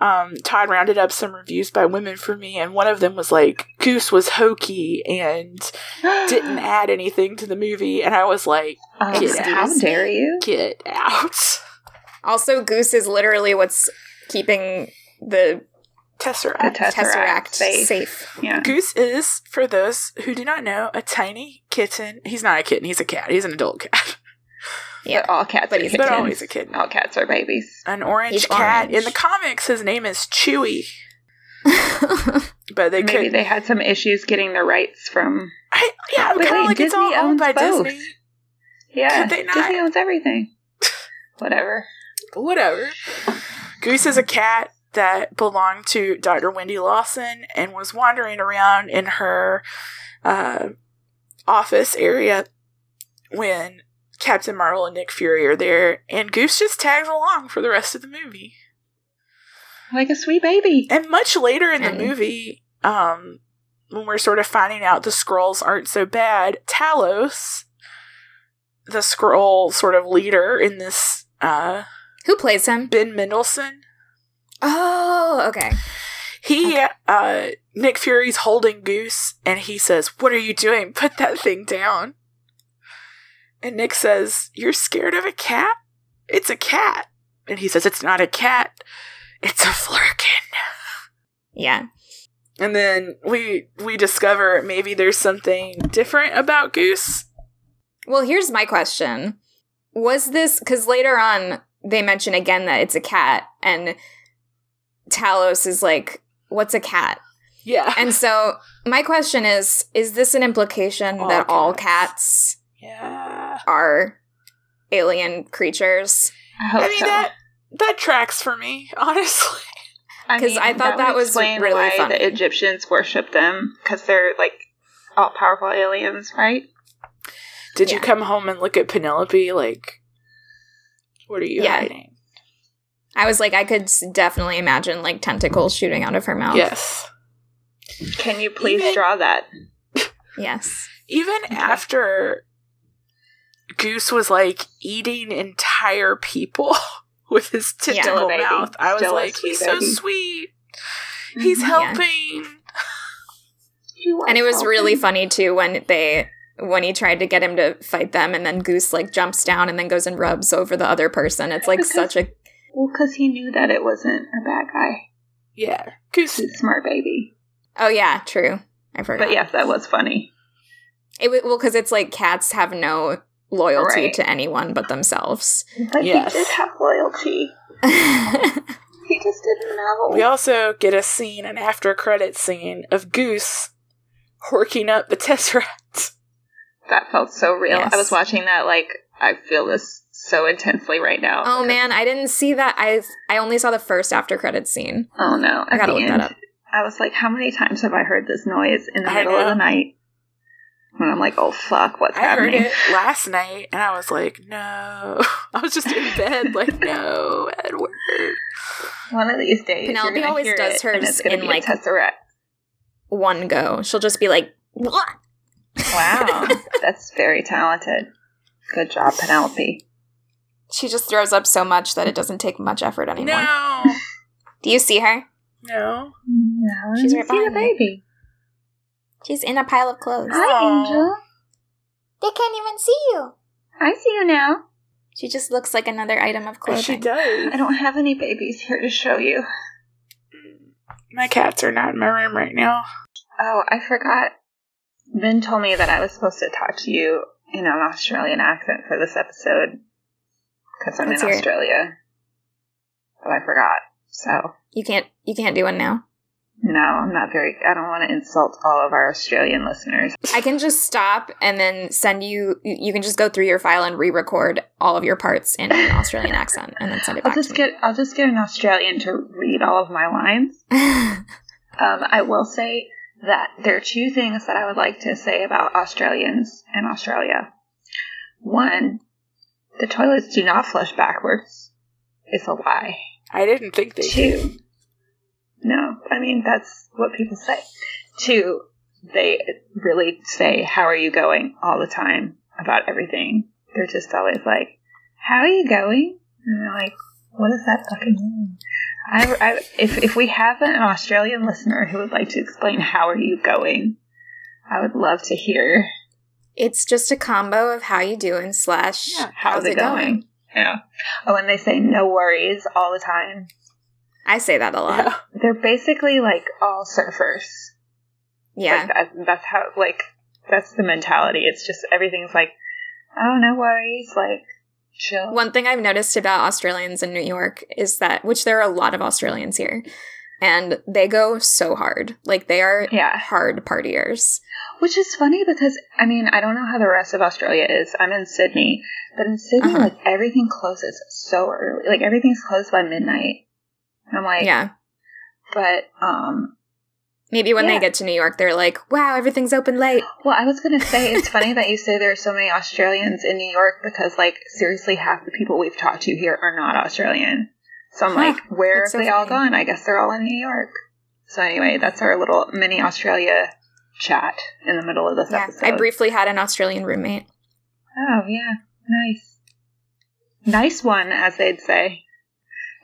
um, Todd rounded up some reviews by women for me, and one of them was like, Goose was hokey and didn't add anything to the movie. And I was like, Oh, Get how out. dare you? get out. also goose is literally what's keeping the Tesseract. The Tesseract, tesseract safe. safe, Yeah. Goose is, for those who do not know, a tiny kitten. He's not a kitten, he's a cat. He's an adult cat. Yeah. But all cats But are he's a but always a kitten. All cats are babies. An orange He's cat. orange. In the comics, his name is Chewy. But they Maybe could they had some issues getting the rights from. I, yeah, Wait, kind of wait, like it's all Disney owned by owns both. Disney. Yeah, they not? Disney owns everything. Whatever. Whatever. Goose is a cat that belonged to Dr. Wendy Lawson and was wandering around in her uh, office area when Captain Marvel and Nick Fury are there, and Goose just tags along for the rest of the movie. Like a sweet baby. And much later in the movie, um, when we're sort of finding out the Skrulls aren't so bad, Talos, the Skrull sort of leader in this, uh, who plays him Ben Mendelsohn, oh okay he, uh, Nick Fury's holding Goose, and he says, "What are you doing? Put that thing down." And Nick says, "You're scared of a cat? It's a cat." And he says, "It's not a cat. It's a Flerken." yeah And then we we discover maybe there's something different about Goose. Well, here's my question. Was this because later on they mention again that it's a cat, and Talos is like, What's a cat? Yeah. And so my question is Is this an implication All that all cats. cats yeah. are alien creatures? I hope I mean so. that that tracks for me, honestly. Because I thought that would was explain really why funny. the Egyptians worship them because they're like all powerful aliens, right? Did you come home and look at Penelope like what are you Yeah. hiding? I was like, I could definitely imagine like tentacles shooting out of her mouth. Yes. Can you please Even- draw that? Yes. Even after Goose was like eating entire people with his Yeah. tentacle Still a baby. mouth, I was Still a like, sweet he's so sweet. He's Mhm. Yeah. helping. And it was really funny too when they when he tried to get him to fight them and then Goose like jumps down and then goes and rubs over the other person. It's like such a Well, because he knew that it wasn't a bad guy. Yeah, Goose. He's a smart baby. Oh yeah, true. I forgot. But yes, that was funny. It wa- well cuz it's like cats have no loyalty Right. to anyone but themselves. But Yes. he did have loyalty. He just didn't know. We also get a scene, an after credit scene of Goose horking up the Tesseract. that felt so real. Yes. I was watching that like I feel this so intensely right now. oh man, I didn't see that. I I only saw the first after credit scene. Oh no. I gotta the look that up. I was like, how many times have I heard this noise in the I middle of the night? When I'm like, oh fuck, what's I heard it last night and I was like, no. I was just in bed, like, no, Edward. One of these days, Penelope you're gonna always hear does it, hers in, like- a tesseract. One go. She'll just be like, "What?" Wow, that's very talented. Good job, Penelope. She just throws up so much that it doesn't take much effort anymore. No. Do you see her? No. No, She's you right see the behind you. baby. She's in a pile of clothes. Hi, Aw. Angel. They can't even see you. I see you now. She just looks like another item of clothing. She does. I don't have any babies here to show you. My cats are not in my room right now. Oh, I forgot. Ben told me that I was supposed to talk to you in an Australian accent for this episode because I'm Let's in it. Australia, but I forgot. So You can't. You can't do one now. no, I'm not very. I don't want to insult all of our Australian listeners. I can just stop and then send you. You can just go through your file and re-record all of your parts in an Australian accent and then send it I'll back just to get. I'll just get an Australian to read all of my lines. Um, I will say that there are two things that I would like to say about Australians and Australia. One, the toilets do not flush backwards. It's a lie. I didn't think they did. Two, no, I mean, that's what people say. Two, they really say, How are you going all the time about everything. They're just always like, How are you going? And they're like, What does that fucking mean? I, I, if, if we have an Australian listener who would like to explain how are you going, I would love to hear it's just a combo of how you doing slash Yeah, how's, it going. Yeah. Oh, and they say no worries all the time. I say that a lot. Yeah. They're basically like all surfers. Yeah. Like that, that's how like that's the mentality. It's just everything's like, oh no worries, like chill. One thing I've noticed about Australians in New York is that, which there are a lot of Australians here, and they go so hard. Like they are Yeah. hard partiers. Which is funny because I mean I don't know how the rest of Australia is. I'm in Sydney, but in Sydney Uh-huh. like everything closes so early. Like everything's closed by midnight. And I'm like, yeah. But um, Maybe when Yeah. they get to New York, they're like, wow, everything's open late. well, I was gonna say it's funny that you say there are so many Australians in New York because like seriously half the people we've talked to here are not Australian. So I'm Huh, like, where have so they all gone? I guess they're all in New York. So anyway, that's our little mini Australia chat in the middle of this Yeah. episode. I briefly had an Australian roommate. Oh yeah, nice, nice one, as they'd say.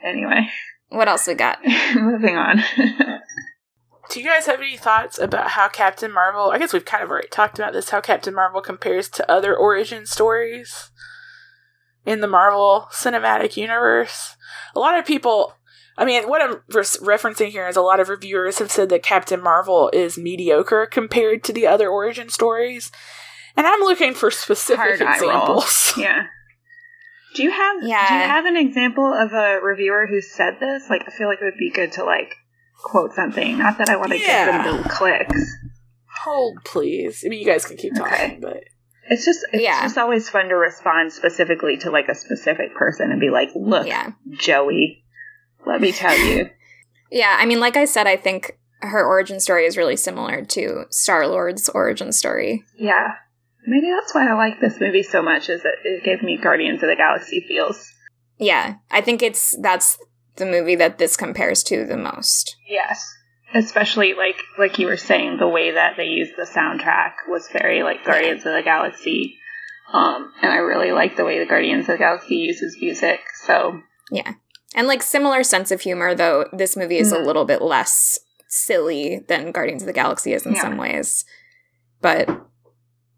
Anyway, What else we got? moving on. Do you guys have any thoughts about how Captain Marvel? I guess we've kind of already talked about this. How Captain Marvel compares to other origin stories in the Marvel Cinematic Universe. A lot of people, I mean, what I'm res- referencing here is a lot of reviewers have said that Captain Marvel is mediocre compared to the other origin stories, and I'm looking for specific Hard examples. yeah. Do you have Yeah. Do you have an example of a reviewer who said this? Like, I feel like it would be good to like quote something. Not that I want to Yeah. give them the clicks. Hold, please. I mean, you guys can keep talking, Okay. but It's just it's Yeah. just always fun to respond specifically to like a specific person and be like, "Look, Yeah. Joey, let me tell you." Yeah, I mean, like I said, I think her origin story is really similar to Star Lord's origin story. yeah. Maybe that's why I like this movie so much is that it gave me Guardians of the Galaxy feels. Yeah, I think it's that's the movie that this compares to the most. Yes. Especially like like you were saying, the way that they used the soundtrack was very like Guardians of the Galaxy. Um, and I really like the way the Guardians of the Galaxy uses music. So Yeah. And like similar sense of humor, though this movie is Mhm. a little bit less silly than Guardians of the Galaxy is in Yeah. some ways. But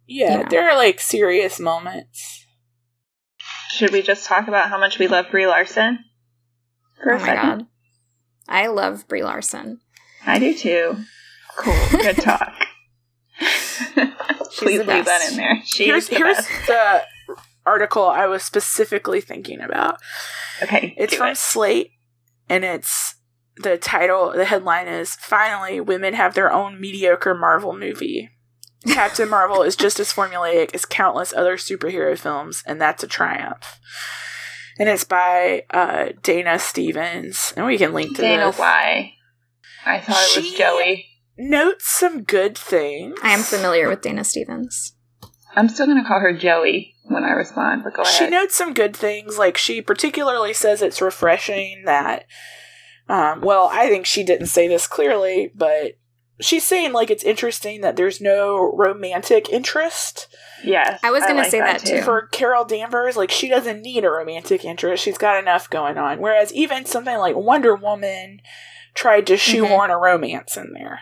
Yeah, Yeah. there are like serious moments. should we just talk about how much we love Brie Larson for oh a my second? god. I love Brie Larson. I do too. Cool. Good talk. Please the leave that in there. She here's is the here's best. the article I was specifically thinking about. Okay, It's do from it. Slate, and it's the title. The headline is "Finally, Women Have Their Own Mediocre Marvel Movie." Captain Marvel is just as formulaic as countless other superhero films, and that's a triumph. And it's by uh, Dana Stevens, and we can link to Dana, this. why? I thought it was She- Joey. Notes some good things. I am familiar with Dana Stevens. I'm still gonna call her Joey when I respond, but go ahead. She notes some good things. Like she particularly says it's refreshing that. Um, well, I think she didn't say this clearly, but she's saying like it's interesting that there's no romantic interest yes, I was gonna like say that too. for Carol Danvers. Like she doesn't need a romantic interest; she's got enough going on. Whereas even something like Wonder Woman tried to shoehorn a romance in there.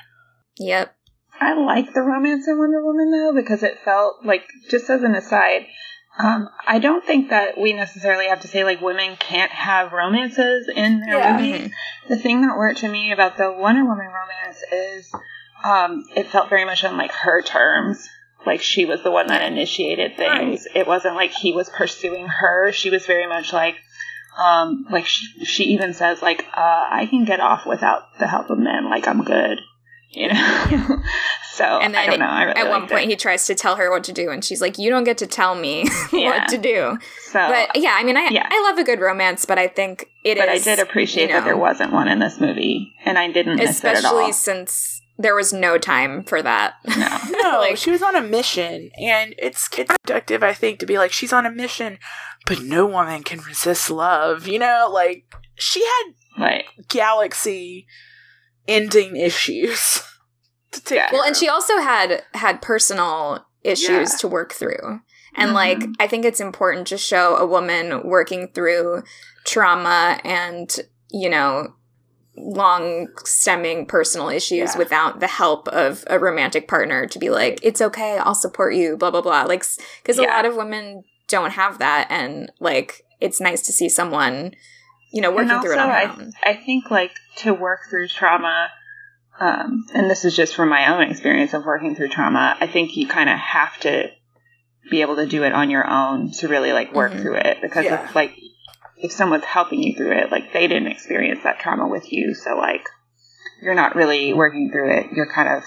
Yep. I like the romance in Wonder Woman though because it felt like just as an aside, um, I don't think that we necessarily have to say like women can't have romances in their Yeah. movies. The thing that worked to me about the Wonder Woman romance is um, it felt very much on like her terms. Like she was the one that initiated things. It wasn't like he was pursuing her. She was very much like, um, like she, she even says like, uh, I can get off without the help of men. Like I'm good, you know. so And I don't know. I really At one point, it. he tries to tell her what to do, and she's like, "You don't get to tell me Yeah. what to do." so, But yeah, I mean, I Yeah. I love a good romance, but I think it but I did appreciate you that there was wasn't one in this movie, and I didn't miss it at all. especially since there was no time for that. No. No, Like- she was on a mission, and it's it's productive, I think, to be like she's on a mission, but no woman can resist love. You know, like she had Like, galaxy ending issues to take. Yeah. Well, and she also had had personal issues Yeah. to work through. And Mhm. like I think it's important to show a woman working through trauma and, you know, long stemming personal issues Yeah. without the help of a romantic partner to be like, it's okay, I'll support you, blah blah blah. Like cuz a lot of women don't have that and like it's nice to see someone, you know, working and through it on also, I, own. I think like to work through trauma, um, and this is just from my own experience of working through trauma. I think you kind of have to be able to do it on your own to really like work Mhm. through it because Yeah. if like if someone's helping you through it, like they didn't experience that trauma with you, so like you're not really working through it. You're kind of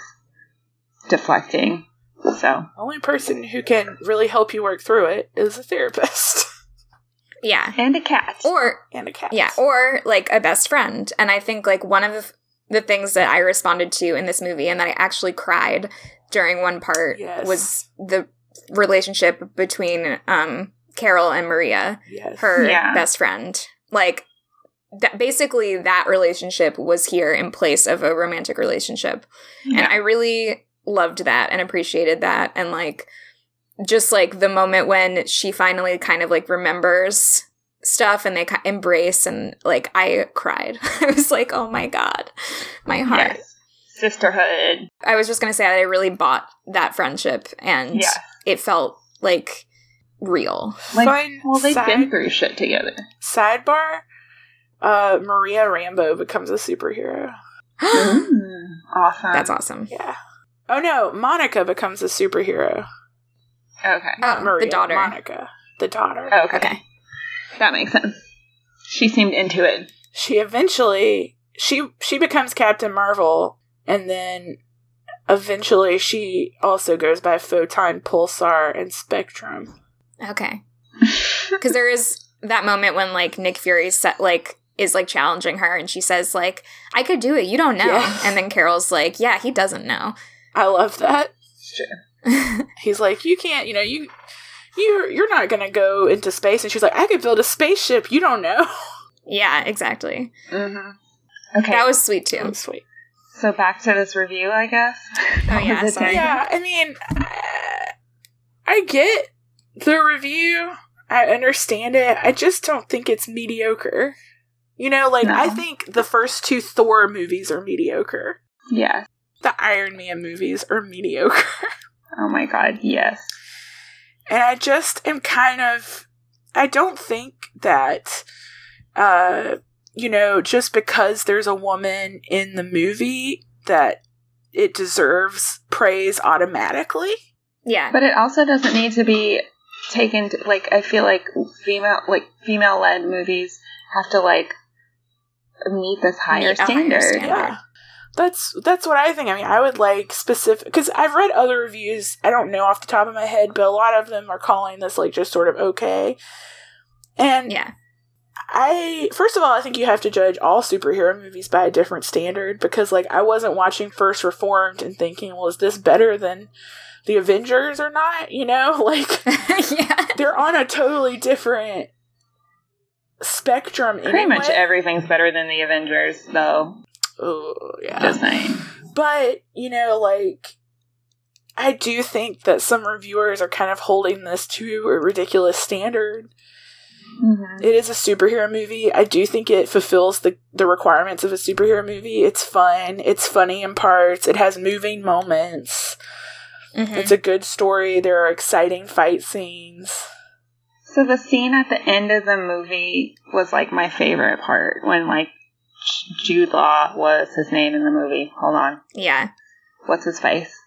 deflecting. So only person who can really help you work through it is a therapist Yeah. and a cat. Or and a cat. Yeah, or like a best friend. And I think like one of the things that I responded to in this movie and that I actually cried during one part Yes. was the relationship between um Carol and Maria, yes, her Yeah. best friend. Like that basically that relationship was here in place of a romantic relationship. And I really loved that and appreciated that and like just like the moment when she finally kind of like remembers stuff and they ki- embrace and like I cried. I was like, "Oh my god. My heart." yes. sisterhood. I was just going to say that I really bought that friendship and Yeah. it felt like real. Like, Fun well, they've side- been through shit together. Sidebar: uh, Maria Rambeau becomes a superhero. Mm, awesome. That's awesome. Yeah. Oh no, Monica becomes a superhero. Okay. Not Oh, Maria, the daughter. Monica, the daughter. Okay. Okay. That makes sense. She seemed into it. She eventually she she becomes Captain Marvel, and then eventually she also goes by Photon, Pulsar, and Spectrum. Okay. Cuz there is that moment when like Nick Fury set like is like challenging her and she says like I could do it, you don't know. Yeah. And then Carol's like, "Yeah, he doesn't know." I love that. Sure. He's like, you can't, you know, you you're you're not gonna go into space, and she's like, I could build a spaceship. You don't know. yeah, exactly. Mm-hmm. Okay. That was sweet too. sweet. So back to this review, I guess. Oh, yeah, sorry. Yeah, I mean, I- I get the review. I understand it. I just don't think it's mediocre. You know, like, No. I think the first two Thor movies are mediocre. Yeah. The Iron Man movies are mediocre. Oh my god, yes. and I just am kind of. I don't think that, uh, you know, just because there's a woman in the movie that it deserves praise automatically. Yeah. But it also doesn't need to be taken to, like I feel like female like female led movies have to like meet this higher Meet a higher standard. standard. Yeah. That's that's what I think. I mean, I would like specific because I've read other reviews. I don't know off the top of my head, but a lot of them are calling this like just sort of okay. And Yeah. I first of all, I think you have to judge all superhero movies by a different standard because like I wasn't watching First Reformed and thinking, well, is this better than the Avengers or not? You know, like yeah. they're on a totally different spectrum. Pretty anyway. much everything's better than the Avengers, though. Oh yeah. Just saying. But, you know, like, I do think that some reviewers are kind of holding this to a ridiculous standard. Mhm. It is a superhero movie. I do think it fulfills the, the requirements of a superhero movie. It's fun, it's funny in parts, it has moving moments, Mhm. it's a good story, there are exciting fight scenes. So the scene at the end of the movie was like my favorite part when like Jude Law was his name in the movie. Hold on. Yeah. What's his face?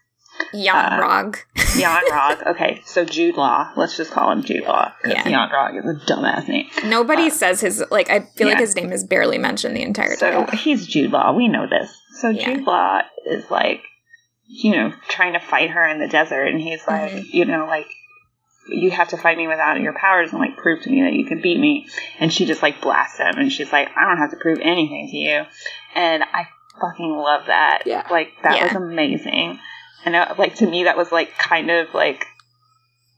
Yon Uh, Rogg. Yon Rogg. Okay, so Jude Law. Let's just call him Jude Law. 'cause Yeah. Yon-Rogg is a dumbass name. Nobody uh, says his like. I feel like his name is barely mentioned the entire So time. he's Jude Law. We know this. So Yeah. Jude Law is like, you know, trying to fight her in the desert, and he's like, Mhm. you know, like, you have to fight me without your powers and like prove to me that you can beat me. And she just like blasts him, and she's like, I don't have to prove anything to you. And I fucking love that. Yeah. Like that Yeah. was amazing. And uh, like to me, that was like kind of like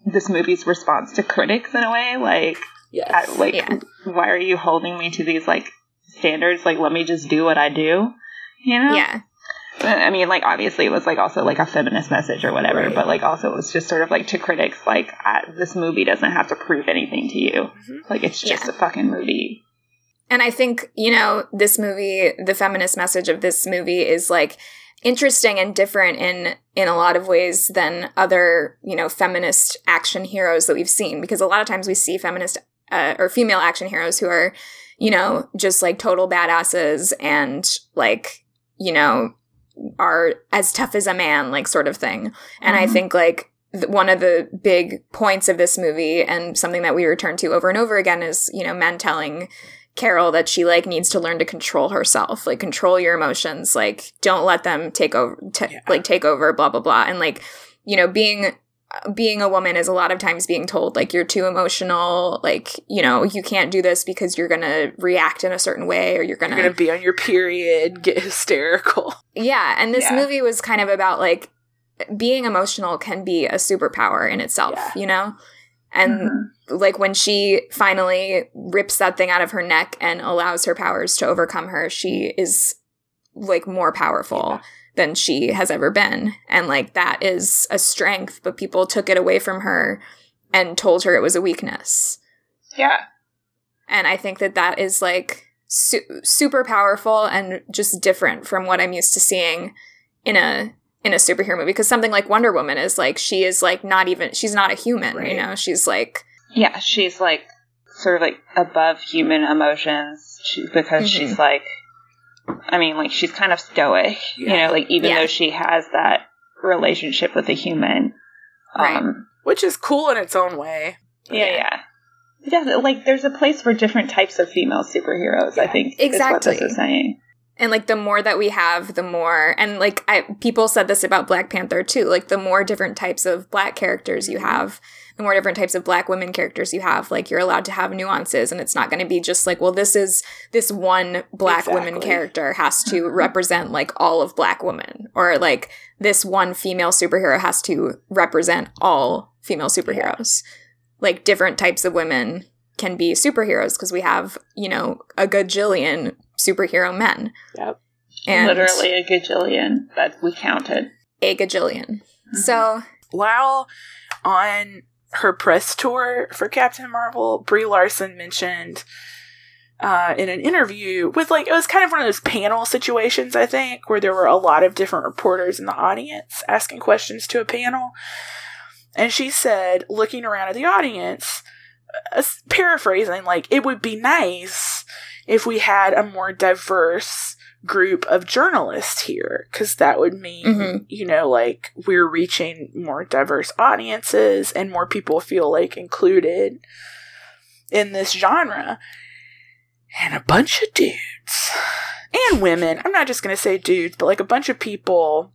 this movie's response to critics in a way. Like, Yes. I, like, Yeah. why are you holding me to these like standards? Like, let me just do what I do. You know? Yeah. I mean, like, obviously, it was like also like a feminist message or whatever, Right. but like also it was just sort of like to critics, like, I, this movie doesn't have to prove anything to you. Mhm. Like, it's just Yeah. a fucking movie. And I think, you know, this movie, the feminist message of this movie is like interesting and different in in a lot of ways than other, you know, feminist action heroes that we've seen because a lot of times we see feminist uh, or female action heroes who are, you know, just like total badasses and like, you know, are as tough as a man, like sort of thing. And I Mhm. think like th- one of the big points of this movie and something that we return to over and over again is, you know, men telling Carol that she like needs to learn to control herself, like control your emotions, like don't let them take over, t- Yeah. like take over, blah blah blah, and like you know being being a woman is a lot of times being told like you're too emotional, like you know you can't do this because you're gonna react in a certain way or you're gonna, You're gonna be on your period, get hysterical. yeah. And this Yeah. movie was kind of about like being emotional can be a superpower in itself, Yeah. you know, and Mhm. like when she finally rips that thing out of her neck and allows her powers to overcome her, she is like more powerful than she has ever been. And like that is a strength, but people took it away from her and told her it was a weakness. Yeah. And I think that that is like su- super powerful and just different from what I'm used to seeing in a in a superhero movie because something like Wonder Woman is like she is like not even she's not a human, Right. you know. She's like Yeah, she's like sort of like above human emotions she, because Mhm. she's like, I mean, like she's kind of stoic, you know, like even Yeah. though she has that relationship with a human. Right. Um, Which is cool in its own way. yeah, yeah. Yeah, like there's a place for different types of female superheroes, I think. exactly. Is what this is saying. And like the more that we have the more and like I people said this about Black Panther too like the more different types of black characters you have the more different types of black women characters you have like you're allowed to have nuances and it's not going to be just like well this is this one black woman character has to Mhm. represent like all of black women or like this one female superhero has to represent all female superheroes. Like different types of women can be superheroes because we have you know a gajillion superhero men And Literally a gajillion that we counted. a gajillion. So While on her press tour for Captain Marvel, Brie Larson mentioned uh, in an interview with like it was kind of one of those panel situations, I think, where there were a lot of different reporters in the audience asking questions to a panel. And she said, looking around at the audience, uh, paraphrasing, like, it would be nice if we had a more diverse group of journalists here, because that would mean, Mhm. you know, like, we're reaching more diverse audiences and more people feel like included in this genre. And a bunch of dudes and women, I'm not just going to say dudes, but like a bunch of people,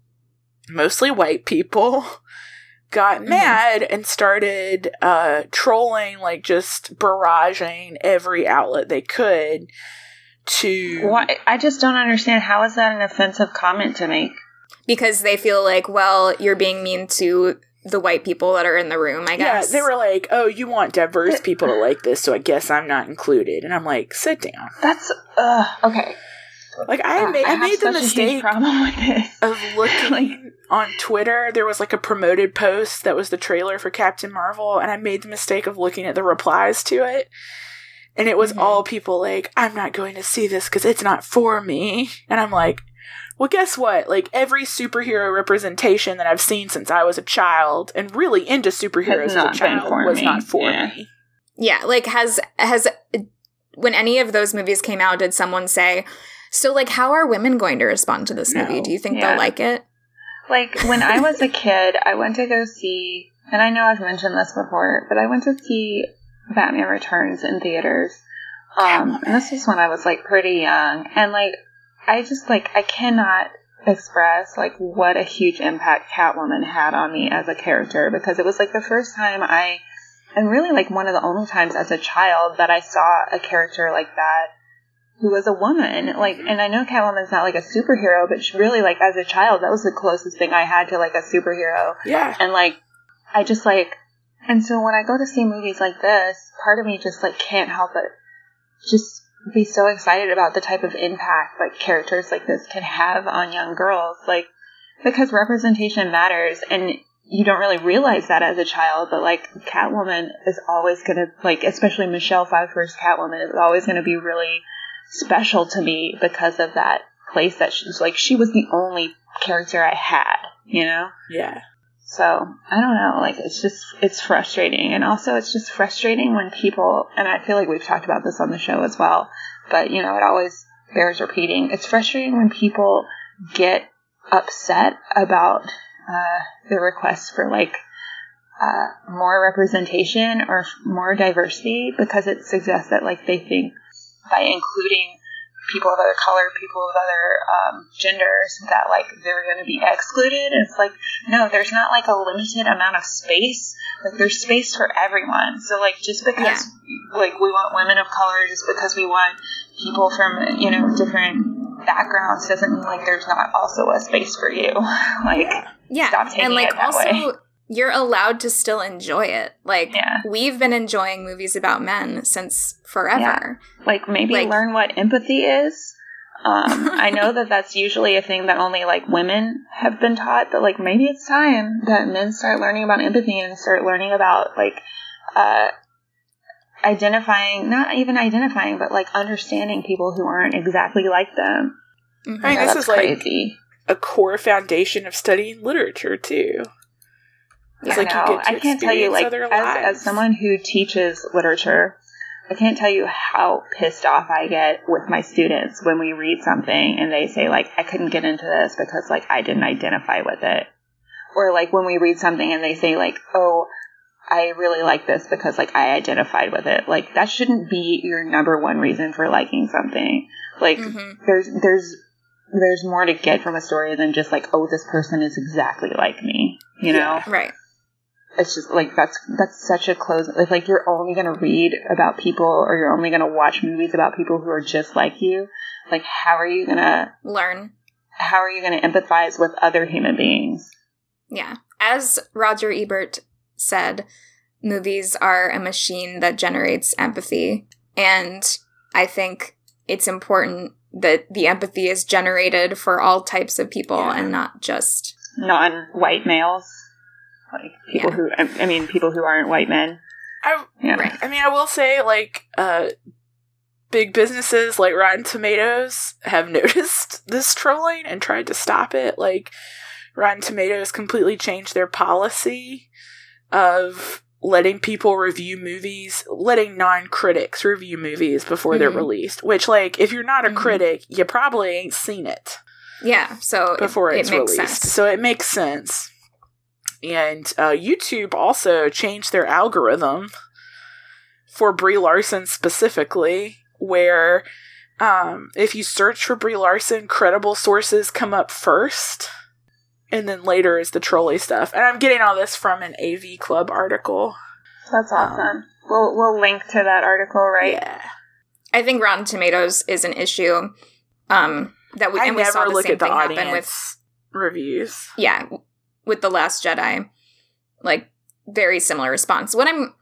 mostly white people, got Mhm. mad and started uh, trolling, like just barraging every outlet they could to. Why? I just don't understand. How is that an offensive comment to make? because they feel like, well, you're being mean to the white people that are in the room, I guess. Yeah, they were like, "Oh, you want diverse people to like this, so I guess I'm not included." And I'm like, "Sit down." That's uh okay. Like I Ugh, made, I have made the such a huge mistake problem with this. of looking on Twitter. There was like a promoted post that was the trailer for Captain Marvel, and I made the mistake of looking at the replies to it. And it was Mhm. all people like, I'm not going to see this because it's not for me. And I'm like, well, guess what? Like, every superhero representation that I've seen since I was a child and really into superheroes as a child for was me. not for Yeah. me. Yeah, like has has when any of those movies came out, did someone say, "So, like, how are women going to respond to this movie? Do you think Yeah. they'll like it?" Like when I was a kid, I went to go see, and I know I've mentioned this before, but I went to see Batman Returns in theaters. Um, and this was when I was like pretty young, and like I just like I cannot express like what a huge impact Catwoman had on me as a character because it was like the first time I, and really like one of the only times as a child that I saw a character like that who was a woman. Like, mm-hmm. and I know Catwoman's not like a superhero, but she really like as a child that was the closest thing I had to like a superhero. Yeah. And like, I just like, and so when I go to see movies like this, part of me just like can't help but just be so excited about the type of impact like characters like this can have on young girls. Like, because representation matters and you don't really realize that as a child, but like Catwoman is always gonna, like, especially Michelle Pfeiffer's Catwoman is always gonna be really special to me because of that place that she's like, she was the only character I had, you know? Yeah. So I don't know, like it's just it's frustrating, and also it's just frustrating when people, and I feel like we've talked about this on the show as well, but you know it always bears repeating. It's frustrating when people get upset about uh, the requests for like uh, more representation or more diversity because it suggests that like they think by including people of other color, people of other um, genders, that like they're going to be excluded. It's like no, there's not like a limited amount of space. Like there's space for everyone. So like just because like we want women of color, just because we want people from you know different backgrounds, doesn't mean like there's not also a space for you. like Yeah, Stop taking and like it that also way. You're allowed to still enjoy it. Like Yeah. we've been enjoying movies about men since forever. like maybe Like- learn what empathy is. Um, I know that that's usually a thing that only like women have been taught, but like maybe it's time that men start learning about empathy and start learning about like uh, identifying, not even identifying, but like understanding people who aren't exactly like them. Mhm. I mean, know this that's is like a core foundation of studying literature too. It's I like you get to I can't tell you, like, as, as someone who teaches literature, I can't tell you how pissed off I get with my students when we read something and they say, like, I couldn't get into this because, like, I didn't identify with it. Or, like, when we read something and they say, like, oh, I really like this because, like, I identified with it. Like, that shouldn't be your number one reason for liking something. Like, Mhm. there's, there's, there's more to get from a story than just like, oh, this person is exactly like me. You know? Yeah. Right. It's just like that's that's such a close it's like you're only going to read about people or you're only going to watch movies about people who are just like you like how are you going to Learn. how are you going to empathize with other human beings Yeah. As Roger Ebert said, movies are a machine that generates empathy. And I think it's important that the empathy is generated for all types of people Yeah. and not just Non-white males, like people Yeah. who I, I mean, people who aren't white men. I, Yeah. Right. I mean, I will say, like, uh, big businesses like Rotten Tomatoes have noticed this trolling and tried to stop it. Like, Rotten Tomatoes completely changed their policy of letting people review movies, letting non critics review movies before they're Mhm. released. Which, like, if you're not a Mhm. critic, you probably ain't seen it yeah. So before it, it's makes released. sense. So it makes sense. And uh, YouTube also changed their algorithm for Brie Larson specifically, where um, if you search for Brie Larson, credible sources come up first, and then later is the trolley stuff. And I'm getting all this from an AV Club article. That's Um, awesome. we'll we'll link to that article, right? Yeah. I think Rotten Tomatoes is an issue. Um, that we I and we saw the look same at the thing happen with reviews. yeah with the Last Jedi, like very similar response. What I'm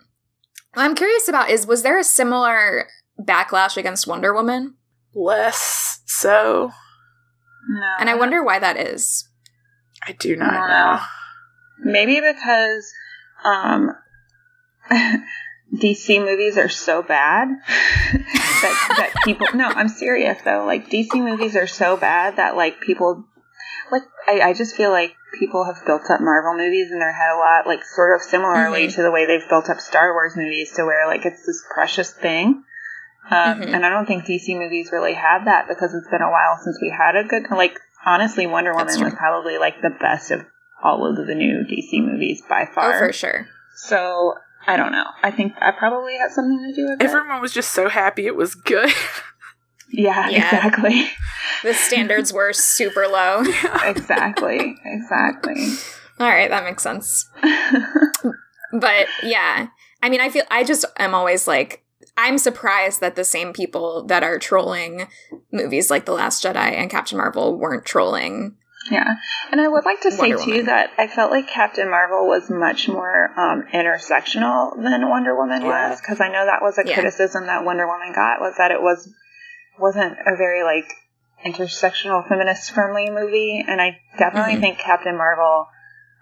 what I'm curious about is was there a similar backlash against Wonder Woman? Less so. No. And I wonder why that is. I do not Wow. know. maybe because um DC movies are so bad that that people no, I'm serious though. Like DC movies are so bad that like people like I, I just feel like people have built up Marvel movies in their head a lot, like sort of similarly Mhm. to the way they've built up Star Wars movies to where like it's this precious thing. Um, Mhm. And I don't think DC movies really have that because it's been a while since we had a good like honestly Wonder Woman was probably like the best of all of the new DC movies by far. Oh, for sure. So I don't know. I think that probably has something to do with it. Everyone was just so happy it was good. Yeah, Yeah. exactly. The standards were super low. exactly. Exactly. All right, that makes sense. But yeah, I mean, I feel I just am always like I'm surprised that the same people that are trolling movies like The Last Jedi and Captain Marvel weren't trolling. yeah. And I would like to say Wonder too Woman. that I felt like Captain Marvel was much more um, intersectional than Wonder Woman Yeah. was because I know that was a Yeah. criticism that Wonder Woman got was that it was wasn't a very like intersectional feminist friendly movie and I definitely Mhm. think Captain Marvel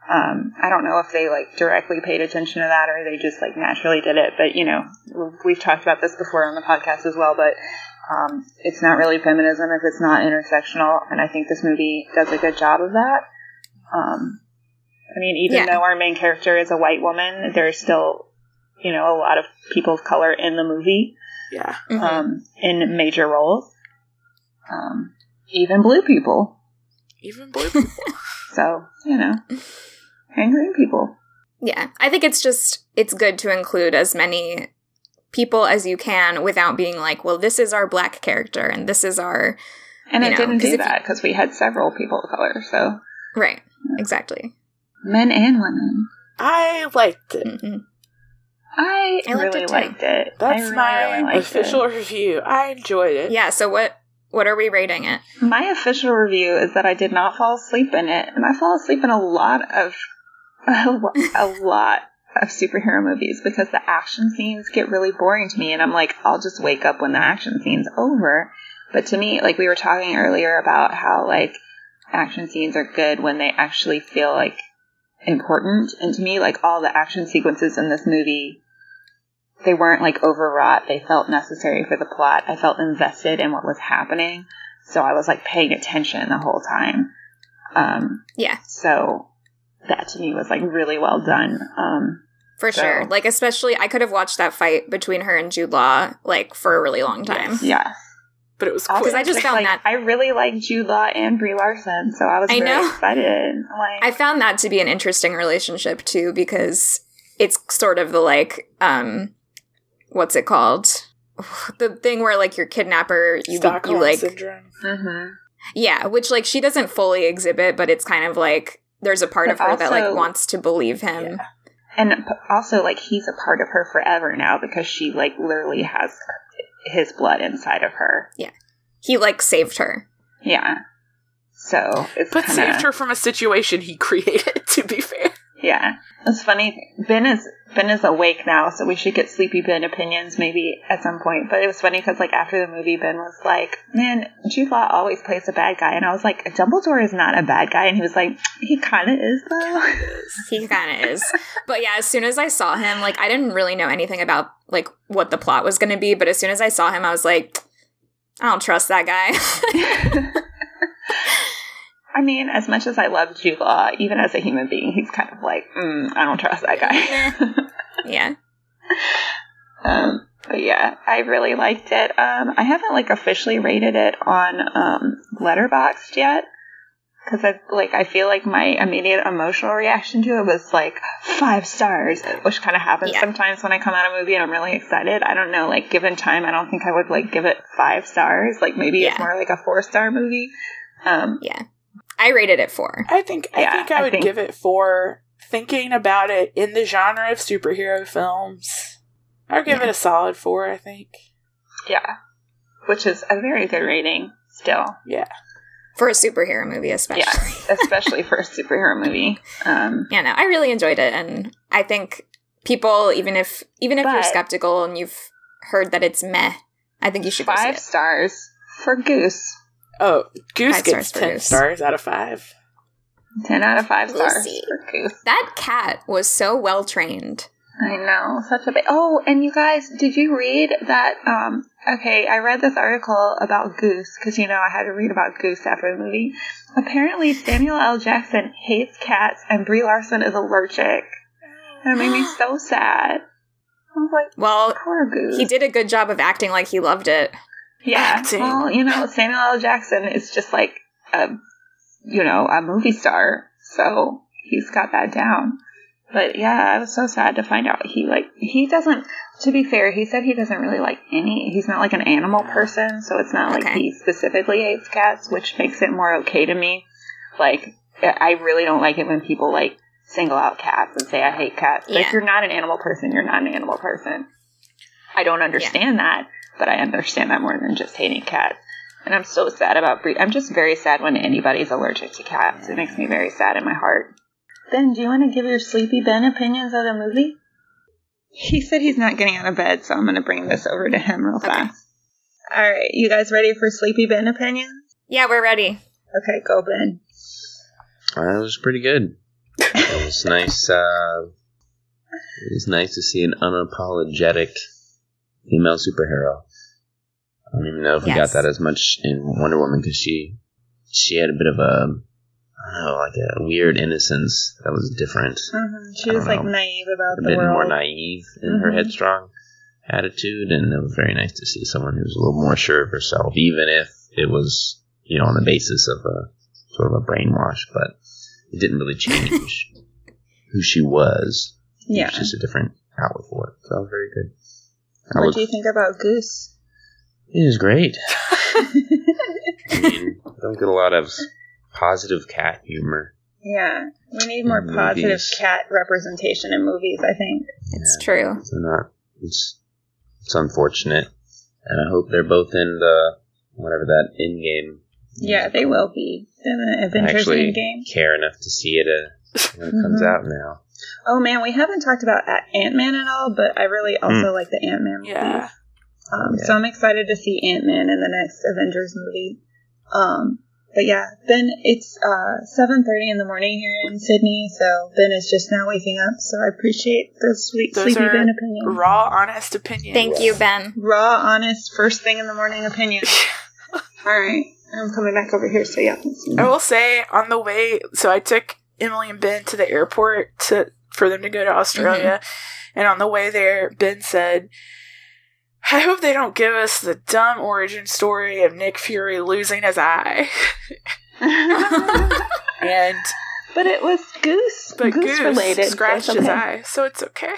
um, I don't know if they like directly paid attention to that or they just like naturally did it, but you know, we've talked about this before on the podcast as well, but um, it's not really feminism if it's not intersectional, and I think this movie does a good job of that. Um, I mean, even Yeah. though our main character is a white woman, there's still, you know, a lot of people of color in the movie yeah. Mhm. um, in major roles, um, even blue people. Even blue people. So you know, and green people. yeah, I think it's just it's good to include as many people as you can without being like, well, this is our black character and this is our And it know, didn't 'cause do that because we had several people of color, so right. Exactly. men and women. I liked it. hmm I, I liked really it liked it. That's really, my really liked official It. review. I enjoyed it. Yeah. So what what are we rating it? My official review is that I did not fall asleep in it, and I fall asleep in a lot of a, a lot of superhero movies because the action scenes get really boring to me, and I'm like, I'll just wake up when the action scene's over. But to me, like we were talking earlier about how like action scenes are good when they actually feel like important, and to me, like all the action sequences in this movie they weren't like overwrought. They felt necessary for the plot. I felt invested in what was happening. So I was like paying attention the whole time. Um, Yeah, so that to me was like really well done. Um, for So- sure. Like especially I could have watched that fight between her and Jude Law like for a really long time. yeah. But it was Also, quick. I just found like, that- I really like Jude Law and Brie Larson, so I was I know. excited. Like, I found that to be an interesting relationship too because it's sort of the like um what's it called? The thing where like your kidnapper you Stockholm you like syndrome. hmm yeah, which like she doesn't fully exhibit, but it's kind of like there's a part But of her that like wants to believe him. Yeah. and also like he's a part of her forever now because she like literally has his blood inside of her. Yeah, he like saved her. Yeah. So it's But kinda, saved her from a situation he created, to be fair. Yeah, it's funny. Ben is Ben is awake now, so we should get Sleepy Ben opinions maybe at some point. But it was funny because like after the movie, Ben was like, "Man, Jude Law always plays a bad guy," and I was like, "Dumbledore is not a bad guy," and he was like, "He kind of is though." he kind of is. But yeah, as soon as I saw him, like I didn't really know anything about like what the plot was going to be, but as soon as I saw him, I was like, I don't trust that guy. I mean, as much as I love Jude Law, even as a human being, he's kind of like, mm, I don't trust that guy. yeah. Um, but yeah, I really liked it. Um, I haven't like officially rated it on um, Letterboxd yet because I like I feel like my immediate emotional reaction to it was like five stars, which kind of happens Yeah. sometimes when I come out of a movie and I'm really excited. I don't know, like given time, I don't think I would like give it five stars. Like maybe it's more like a four star movie. Um, Yeah. I rated it four. I think I Yeah, think I I would think- give it for thinking about it in the genre of superhero films. I'll give it a solid four. I think. yeah, which is a very good rating still. Yeah. For a superhero movie, especially. Yeah, especially for a superhero movie. Um, yeah, no, I really enjoyed it, and I think people, even if even if you're skeptical and you've heard that it's meh, I think you should go see five it. stars for Goose. Oh, Goose Five gets stars ten Goose. stars out of five. Ten out of five stars Lucy. for Goose. That cat was so well trained. I know, such a big. Oh, and you guys, did you read that? Um, okay, I read this article about Goose because you know I had to read about Goose after the movie. Apparently, Samuel L. Jackson hates cats, and Brie Larson is allergic. And it made me so sad. I was like, Well, poor Goose. he did a good job of acting like he loved it. Yeah. acting. Well, you know, Samuel L. Jackson is just like a, you know, a movie star, so he's got that down. But yeah, I was so sad to find out he like he doesn't. To be fair, he said he doesn't really like any. He's not like an animal person, so it's not like Okay. he specifically hates cats, which makes it more okay to me. Like I really don't like it when people like single out cats and say I hate cats. But Yeah. if you're not an animal person, you're not an animal person. I don't understand that, but I understand that more than just hating cats. And I'm so sad about Brie. I'm just very sad when anybody's allergic to cats. It makes me very sad in my heart. Ben, do you want to give your Sleepy Ben opinions of the movie? He said he's not getting out of bed, so I'm going to bring this over to him real Okay. fast. All right, you guys ready for Sleepy Ben opinions? Yeah, we're ready. Okay, go Ben. Uh, it was pretty good. It was nice. Uh, it was nice to see an unapologetic female superhero. I don't even know if we Yes. got that as much in Wonder Woman because she she had a bit of a I don't know, like a weird innocence that was different, Mm-hmm. She was don't like know. naive about it. a the bit world. more naive in her Mhm. headstrong attitude, and it was very nice to see someone who's a little more sure of herself, even if it was you know on the basis of a sort of a brainwash, but it didn't really change who she was. It Yeah. was just a different outlook for it. So it was very good. I What look- do you think about Goose? It was great. I mean, I don't get a lot of positive cat humor. Yeah, we need more In positive cat representation in movies. I think. It's Yeah. true. So not it's it's unfortunate, and I hope they're both in the whatever that in game. Yeah, they will be in the Avengers actually Endgame. care enough to see it uh, when it comes Mhm. out now. Oh man, we haven't talked about Ant Man at all, but I really also like the Ant Man movie. Yeah. Um, Yeah. So I'm excited to see Ant Man in the next Avengers movie. Um, but yeah, Ben, it's uh 7:30 in the morning here in Sydney, so Ben is just now waking up. So I appreciate the sweet Those sleepy are Ben opinion. Raw, honest opinion. Thank you, Ben. Raw, honest, first thing in the morning opinion. all right, I'm coming back over here so y'all can see. I will say on the way, so I took Emily and Ben to the airport to for them to go to Australia, and on the way there, Ben said, "I hope they don't give us the dumb origin story of Nick Fury losing his eye." and but it was Goose, but Goose, Goose, related. scratched it's his eye, so it's okay.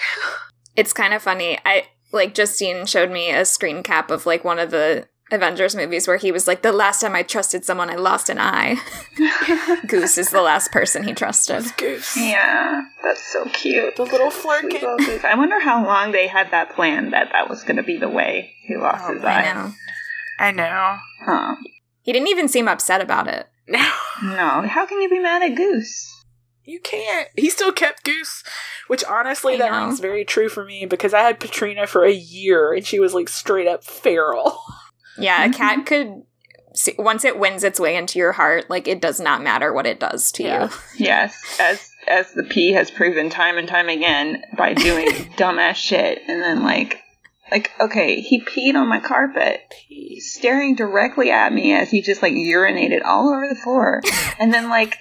It's kind of funny. I like Justine showed me a screen cap of like one of the Avengers movies where he was like, "The last time I trusted someone, I lost an eye." Goose is the last person he trusted. It's Goose, Yeah, that's so cute. the little Sweet Flerken. I wonder how long they had that plan that that was going to be the way he lost Oh, his I eye. know. I know. Huh. He didn't even seem upset about it. No. No, how can you be mad at Goose? You can't. He still kept Goose, which honestly, I that know. rings very true for me because I had Patrina for a year and she was like straight up feral. Yeah, a Mm-hmm. cat could. See, once it wins its way into your heart, like it does not matter what it does to Yeah. you. Yes, as as the P has proven time and time again by doing dumbass shit, and then like, like okay, he peed on my carpet, staring directly at me as he just like urinated all over the floor, and then like,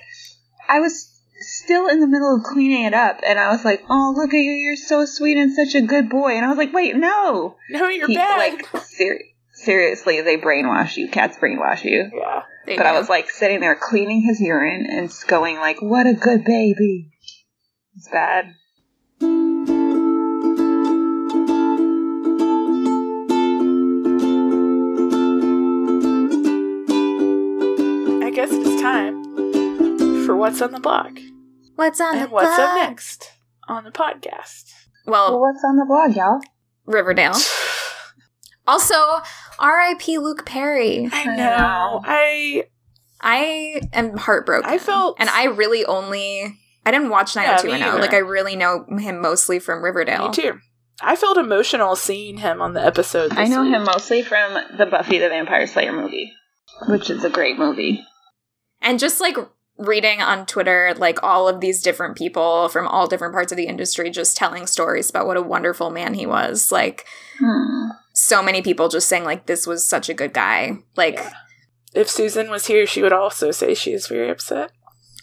I was still in the middle of cleaning it up, and I was like, oh look at you, you're so sweet and such a good boy, and I was like, wait, no, No, you're He- bad. like ser- seriously, they brainwash you, cats brainwash you. yeah. They But I was like sitting there cleaning his urine and going like, "What a good baby." It's bad. I guess it's time for what's on the block what's on the and what's up next on the podcast. Well, Well, what's on the blog, y'all? Riverdale. Also, R.I.P. Luke Perry. I I know. know. I I am heartbroken. I felt- and I really only I didn't watch Yeah, 90210. me oh oh. like I really know him mostly from Riverdale. me too. I felt emotional seeing him on the episode. I know week. him mostly from the Buffy the Vampire Slayer movie, which is a great movie. And just like reading on Twitter, like all of these different people from all different parts of the industry just telling stories about what a wonderful man he was. Like Hmm. so many people just saying like this was such a good guy. Like Yeah. If Susan was here, she would also say she is very upset.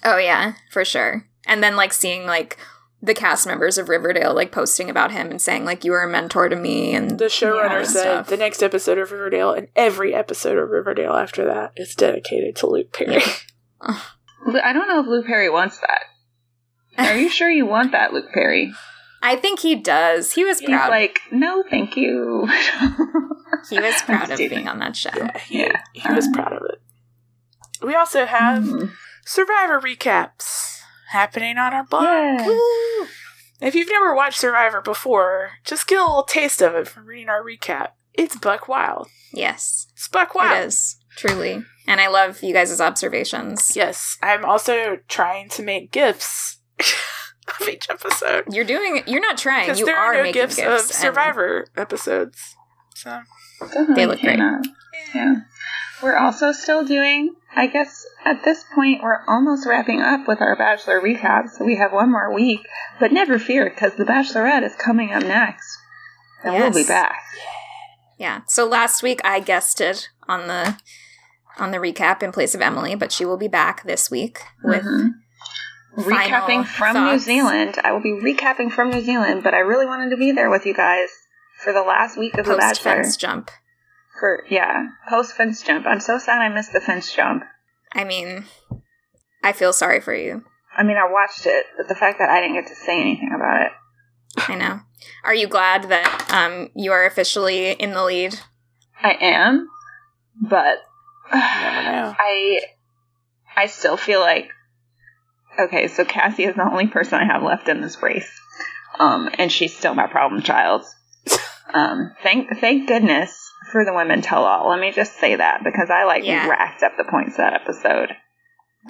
oh yeah, for sure. And then like seeing like the cast members of Riverdale like posting about him and saying like you were a mentor to me and The showrunner Yeah, said stuff. the next episode of Riverdale and every episode of Riverdale after that is dedicated to Luke Perry. I don't know if Luke Perry wants that. Are you sure you want that, Luke Perry? I think he does. He was He's proud. like, no, thank you. he was proud of being on that show. yeah, he, Yeah. he was proud of it. We also have Hmm. Survivor recaps happening on our blog. Yeah. If you've never watched Survivor before, just get a little taste of it from reading our recap. It's buck wild. Yes. It's buck wild. It is. Truly. And I love you guys' observations. Yes, I'm also trying to make gifts of each episode You're doing you're not trying. You there are are no making gifts, gifts, of and- Survivor episodes. So They look great. Hannah. Yeah. We're also still doing, I guess at this point, we're almost wrapping up with our Bachelor recaps. We have one more week, but never fear, because The Bachelorette is coming up next. And we'll be back. Yeah. So last week I guested on the on the recap in place of Emily, but she will be back this week with Mhm. final Recapping from New. Zealand. I will be recapping from New Zealand, but I really wanted to be there with you guys for the last week of The post Bachelor. fence jump. For, yeah, post fence jump. I'm so sad I missed the fence jump. I mean, I feel sorry for you. I mean, I watched it, but the fact that I didn't get to say anything about it. I know. Are you glad that um you are officially in the lead? I am, but never know. I I still feel like okay, so Cassie is the only person I have left in this race. Um, and she's still my problem child. Um, thank thank goodness for the women tell all. Let me just say that because I like Yeah. racked up the points that episode.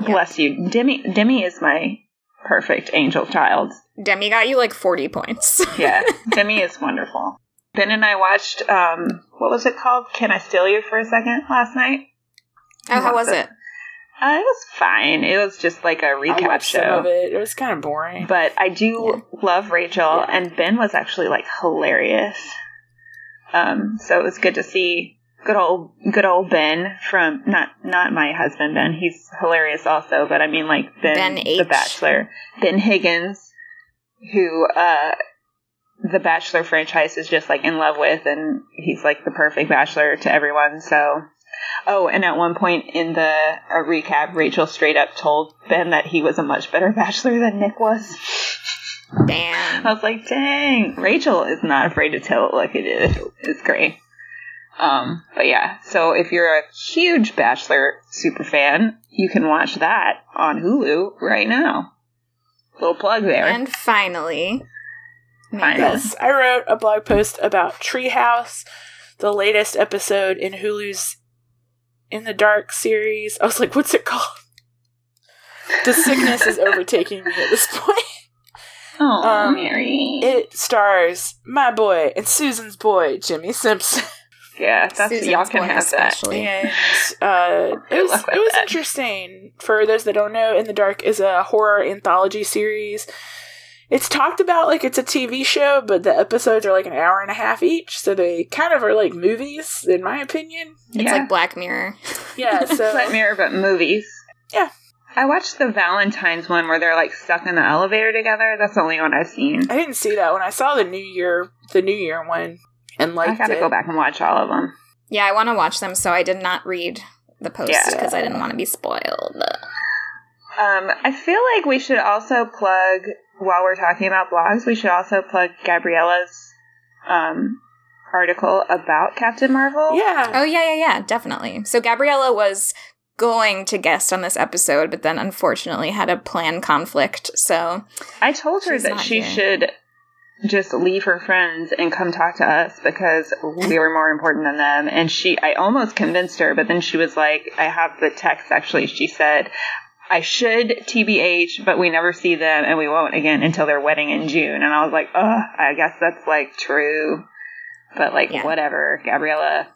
Yeah. Bless you. Demi Demi is my perfect angel child. Demi got you like 40 points. Yeah, Demi is wonderful. Ben and I watched um what was it called? Can I steal you for a second last night? Oh, how was it? Uh, it was fine. It was just like a recap watched some show. of it. It was kind of boring. But I do love Rachel, Yeah. and Ben was actually like hilarious. Um, so it was good to see good old good old Ben from not not my husband Ben. He's hilarious also, but I mean like Ben, Ben the Bachelor, Ben Higgins, who uh the Bachelor franchise is just like in love with, and he's like the perfect Bachelor to everyone. So. Oh, and at one point in the a recap, Rachel straight up told Ben that he was a much better bachelor than Nick was. Damn. I was like, dang, Rachel is not afraid to tell it like it is. It's great. Um, but yeah, so if you're a huge Bachelor super fan, you can watch that on Hulu right now. Little plug there. And finally, Finally. Yes, I wrote a blog post about Treehouse, the latest episode in Hulu's In the Dark series. I was like, what's it called? the sickness is overtaking me at this point. Oh, Um, Mary. It stars my boy and Susan's boy, Jimmy Simpson. yeah, that's Susan's y'all can boy have that. especially. And uh, it was, it was that. interesting. For those that don't know, In the Dark is a horror anthology series. It's talked about like it's a TV show, but the episodes are like an hour and a half each, so they kind of are like movies, in my opinion. It's yeah. like Black Mirror. Yeah, so Black Mirror, but movies. Yeah. I watched the Valentine's one where they're like stuck in the elevator together. That's the only one I've seen. I didn't see that one. I saw the New Year, the New Year one, and like I gotta go back and watch all of them. Yeah, I want to watch them, so I did not read the post Yeah. because I didn't want to be spoiled. Um, I feel like we should also plug while we're talking about blogs. We should also plug Gabriella's um, article about Captain Marvel. Yeah, Oh yeah, yeah, yeah, definitely. So Gabriella was going to guest on this episode, but then unfortunately had a plan conflict. So I told her that she here. should just leave her friends and come talk to us because we were more important than them. And she, I almost convinced her, but then she was like, I have the text actually. She said, I should TBH, but we never see them and we won't again until their wedding in June. And I was like, ugh, I guess that's like true. But like, Yeah. whatever, Gabriella,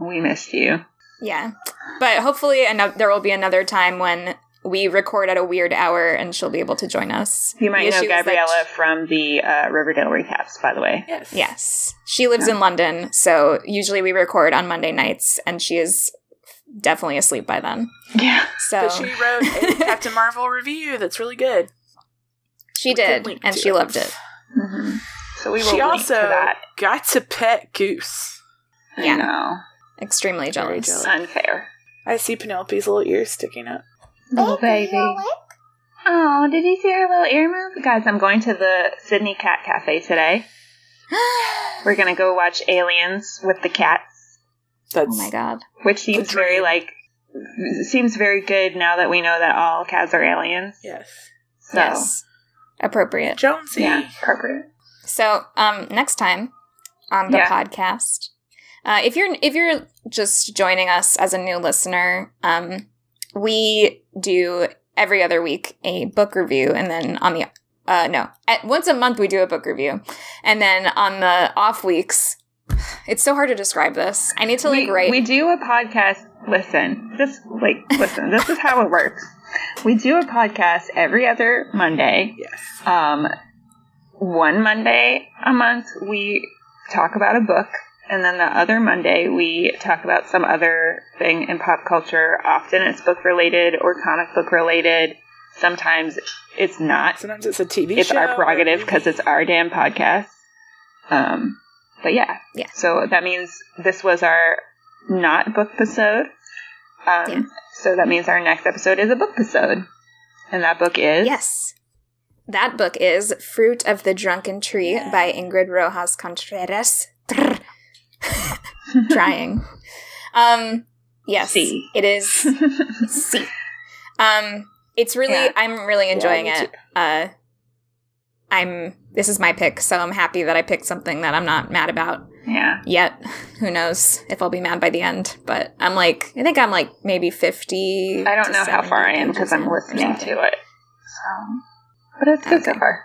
we missed you. yeah, but hopefully ano- there will be another time when we record at a weird hour and she'll be able to join us. You might know issue is that- Gabriella from the uh, Riverdale recaps, by the way. yes, Yes. She lives in London, so usually we record on Monday nights, and she is definitely asleep by then. Yeah. So But she wrote a Captain Marvel review that's really good. she We did, and she it. loved it. hmm So we will She link also to that. got to pet Goose. I Yeah. know. Extremely Very jealous. jealous. Unfair. I see Penelope's little ears sticking up. Little baby. Oh, did you see her little ear move? Guys, I'm going to the Sydney Cat Cafe today. We're gonna go watch Aliens with the cats, That's oh my god. which seems very like seems very good now that we know that all cats are aliens. yes. So, Yes. Appropriate. Jonesy. yeah, appropriate. So, um, next time on the Yeah. podcast, uh, if you're if you're just joining us as a new listener, um, we do every other week a book review, and then on the uh, no, at once a month we do a book review, and then on the off weeks, it's so hard to describe this. I need to like we, write. we do a podcast. Listen, this like listen. this is how it works. We do a podcast every other Monday. Yes. Um, one Monday a month we talk about a book, and then the other Monday we talk about some other thing in pop culture. Often it's book related or comic book related. Sometimes it's not. Sometimes it's a TV It's show. our prerogative because it's our damn podcast. Um, but yeah, Yeah. So that means this was our not book episode. Um, Yeah. So that means our next episode is a book episode, and that book is yes. That book is Fruit of the Drunken Tree by Ingrid Rojas Contreras. Trying. Um, yes. C. It is C. Um, it's really, Yeah. I'm really enjoying it. Uh, I'm, this is my pick, so I'm happy that I picked something that I'm not mad about yeah. yet. Who knows if I'll be mad by the end, but I'm like, I think I'm like maybe 50. I don't know how far I am because I'm listening to it. So, but it's good so far.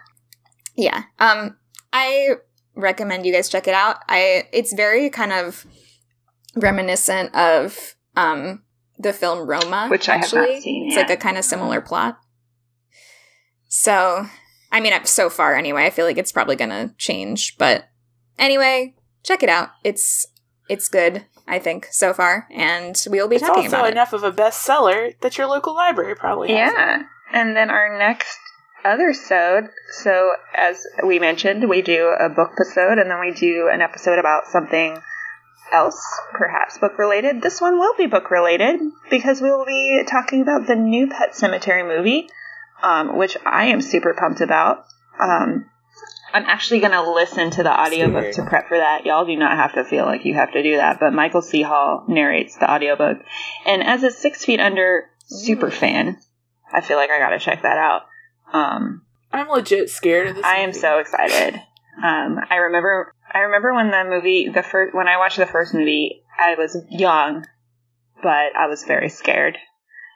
Yeah. Um I recommend you guys check it out. I it's very kind of reminiscent of um the film Roma, Which I have actually. not seen It's yet. like a kind of similar plot. So, I mean, so far anyway, I feel like it's probably going to change, but anyway, check it out. It's it's good, I think, so far, and we will be It's talking about it. enough of a bestseller that your local library probably has. Yeah. And then our next othersode, so as we mentioned, we do a book episode and then we do an episode about something else, perhaps book related. This one will be book related because we will be talking about the new Pet Sematary movie, um, which I am super pumped about. Um, I'm actually going to listen to the audiobook to prep for that. Y'all do not have to feel like you have to do that, but Michael C. Hall narrates the audiobook. And as a Six Feet Under super fan, I feel like I gotta check that out. Um, I'm legit scared of this. I am movie. so excited. Um, I remember, I remember when the movie, the first, when I watched the first movie, I was young, but I was very scared.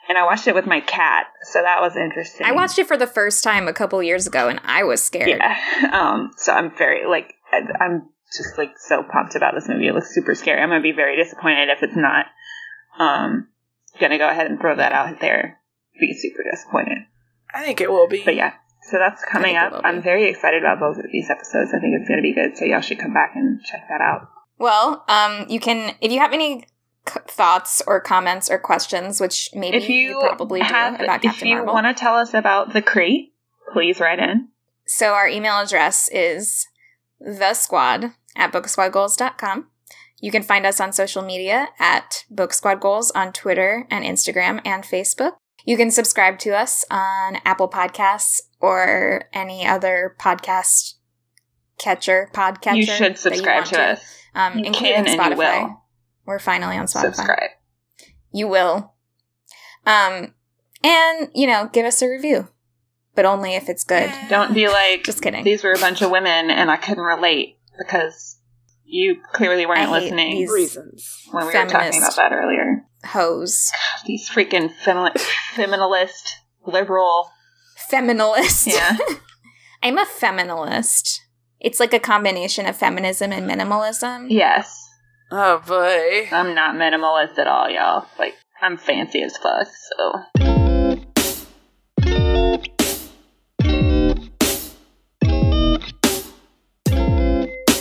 And I watched it with my cat, so that was interesting. I watched it for the first time a couple years ago, and I was scared. Yeah. Um. So I'm very like I- I'm just like so pumped about this movie. It looks super scary. I'm gonna be very disappointed if it's not. Um. Gonna go ahead and throw that out there. Be super disappointed. I think it will be. But yeah. So that's coming up. I'm very excited about both of these episodes. I think it's gonna be good. So y'all should come back and check that out. Well, um, you can if you have any c- thoughts or comments or questions, which maybe if you, probably have, do about if you Marvel. want to tell us about the crate, please write in. So our email address is the squad at booksquadgoals.com. You can find us on social media at Book Squad Goals on Twitter and Instagram and Facebook. You can subscribe to us on Apple Podcasts or any other podcast catcher, podcatcher. you should subscribe want to us. um, You including can and you Spotify. Will. We're finally on Spotify. Subscribe. You will. Um, and you know, give us a review, but only if it's good. Don't be like, Just kidding. these were a bunch of women and I couldn't relate because you clearly weren't I hate listening these- reasons. when we were talking about that earlier. Hose. These freaking femi- feminist, liberal. Feminalist. Yeah. I'm a feminalist. It's like a combination of feminism and minimalism. Yes. Oh boy. I'm not minimalist at all, y'all. Like, I'm fancy as fuck, so.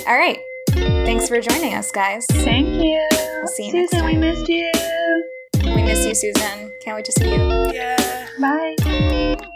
All right. Thanks for joining us, guys. Thank you. We'll see you next Susan, we missed you. We miss you, Susan. Can't wait to see you. Yeah. Bye.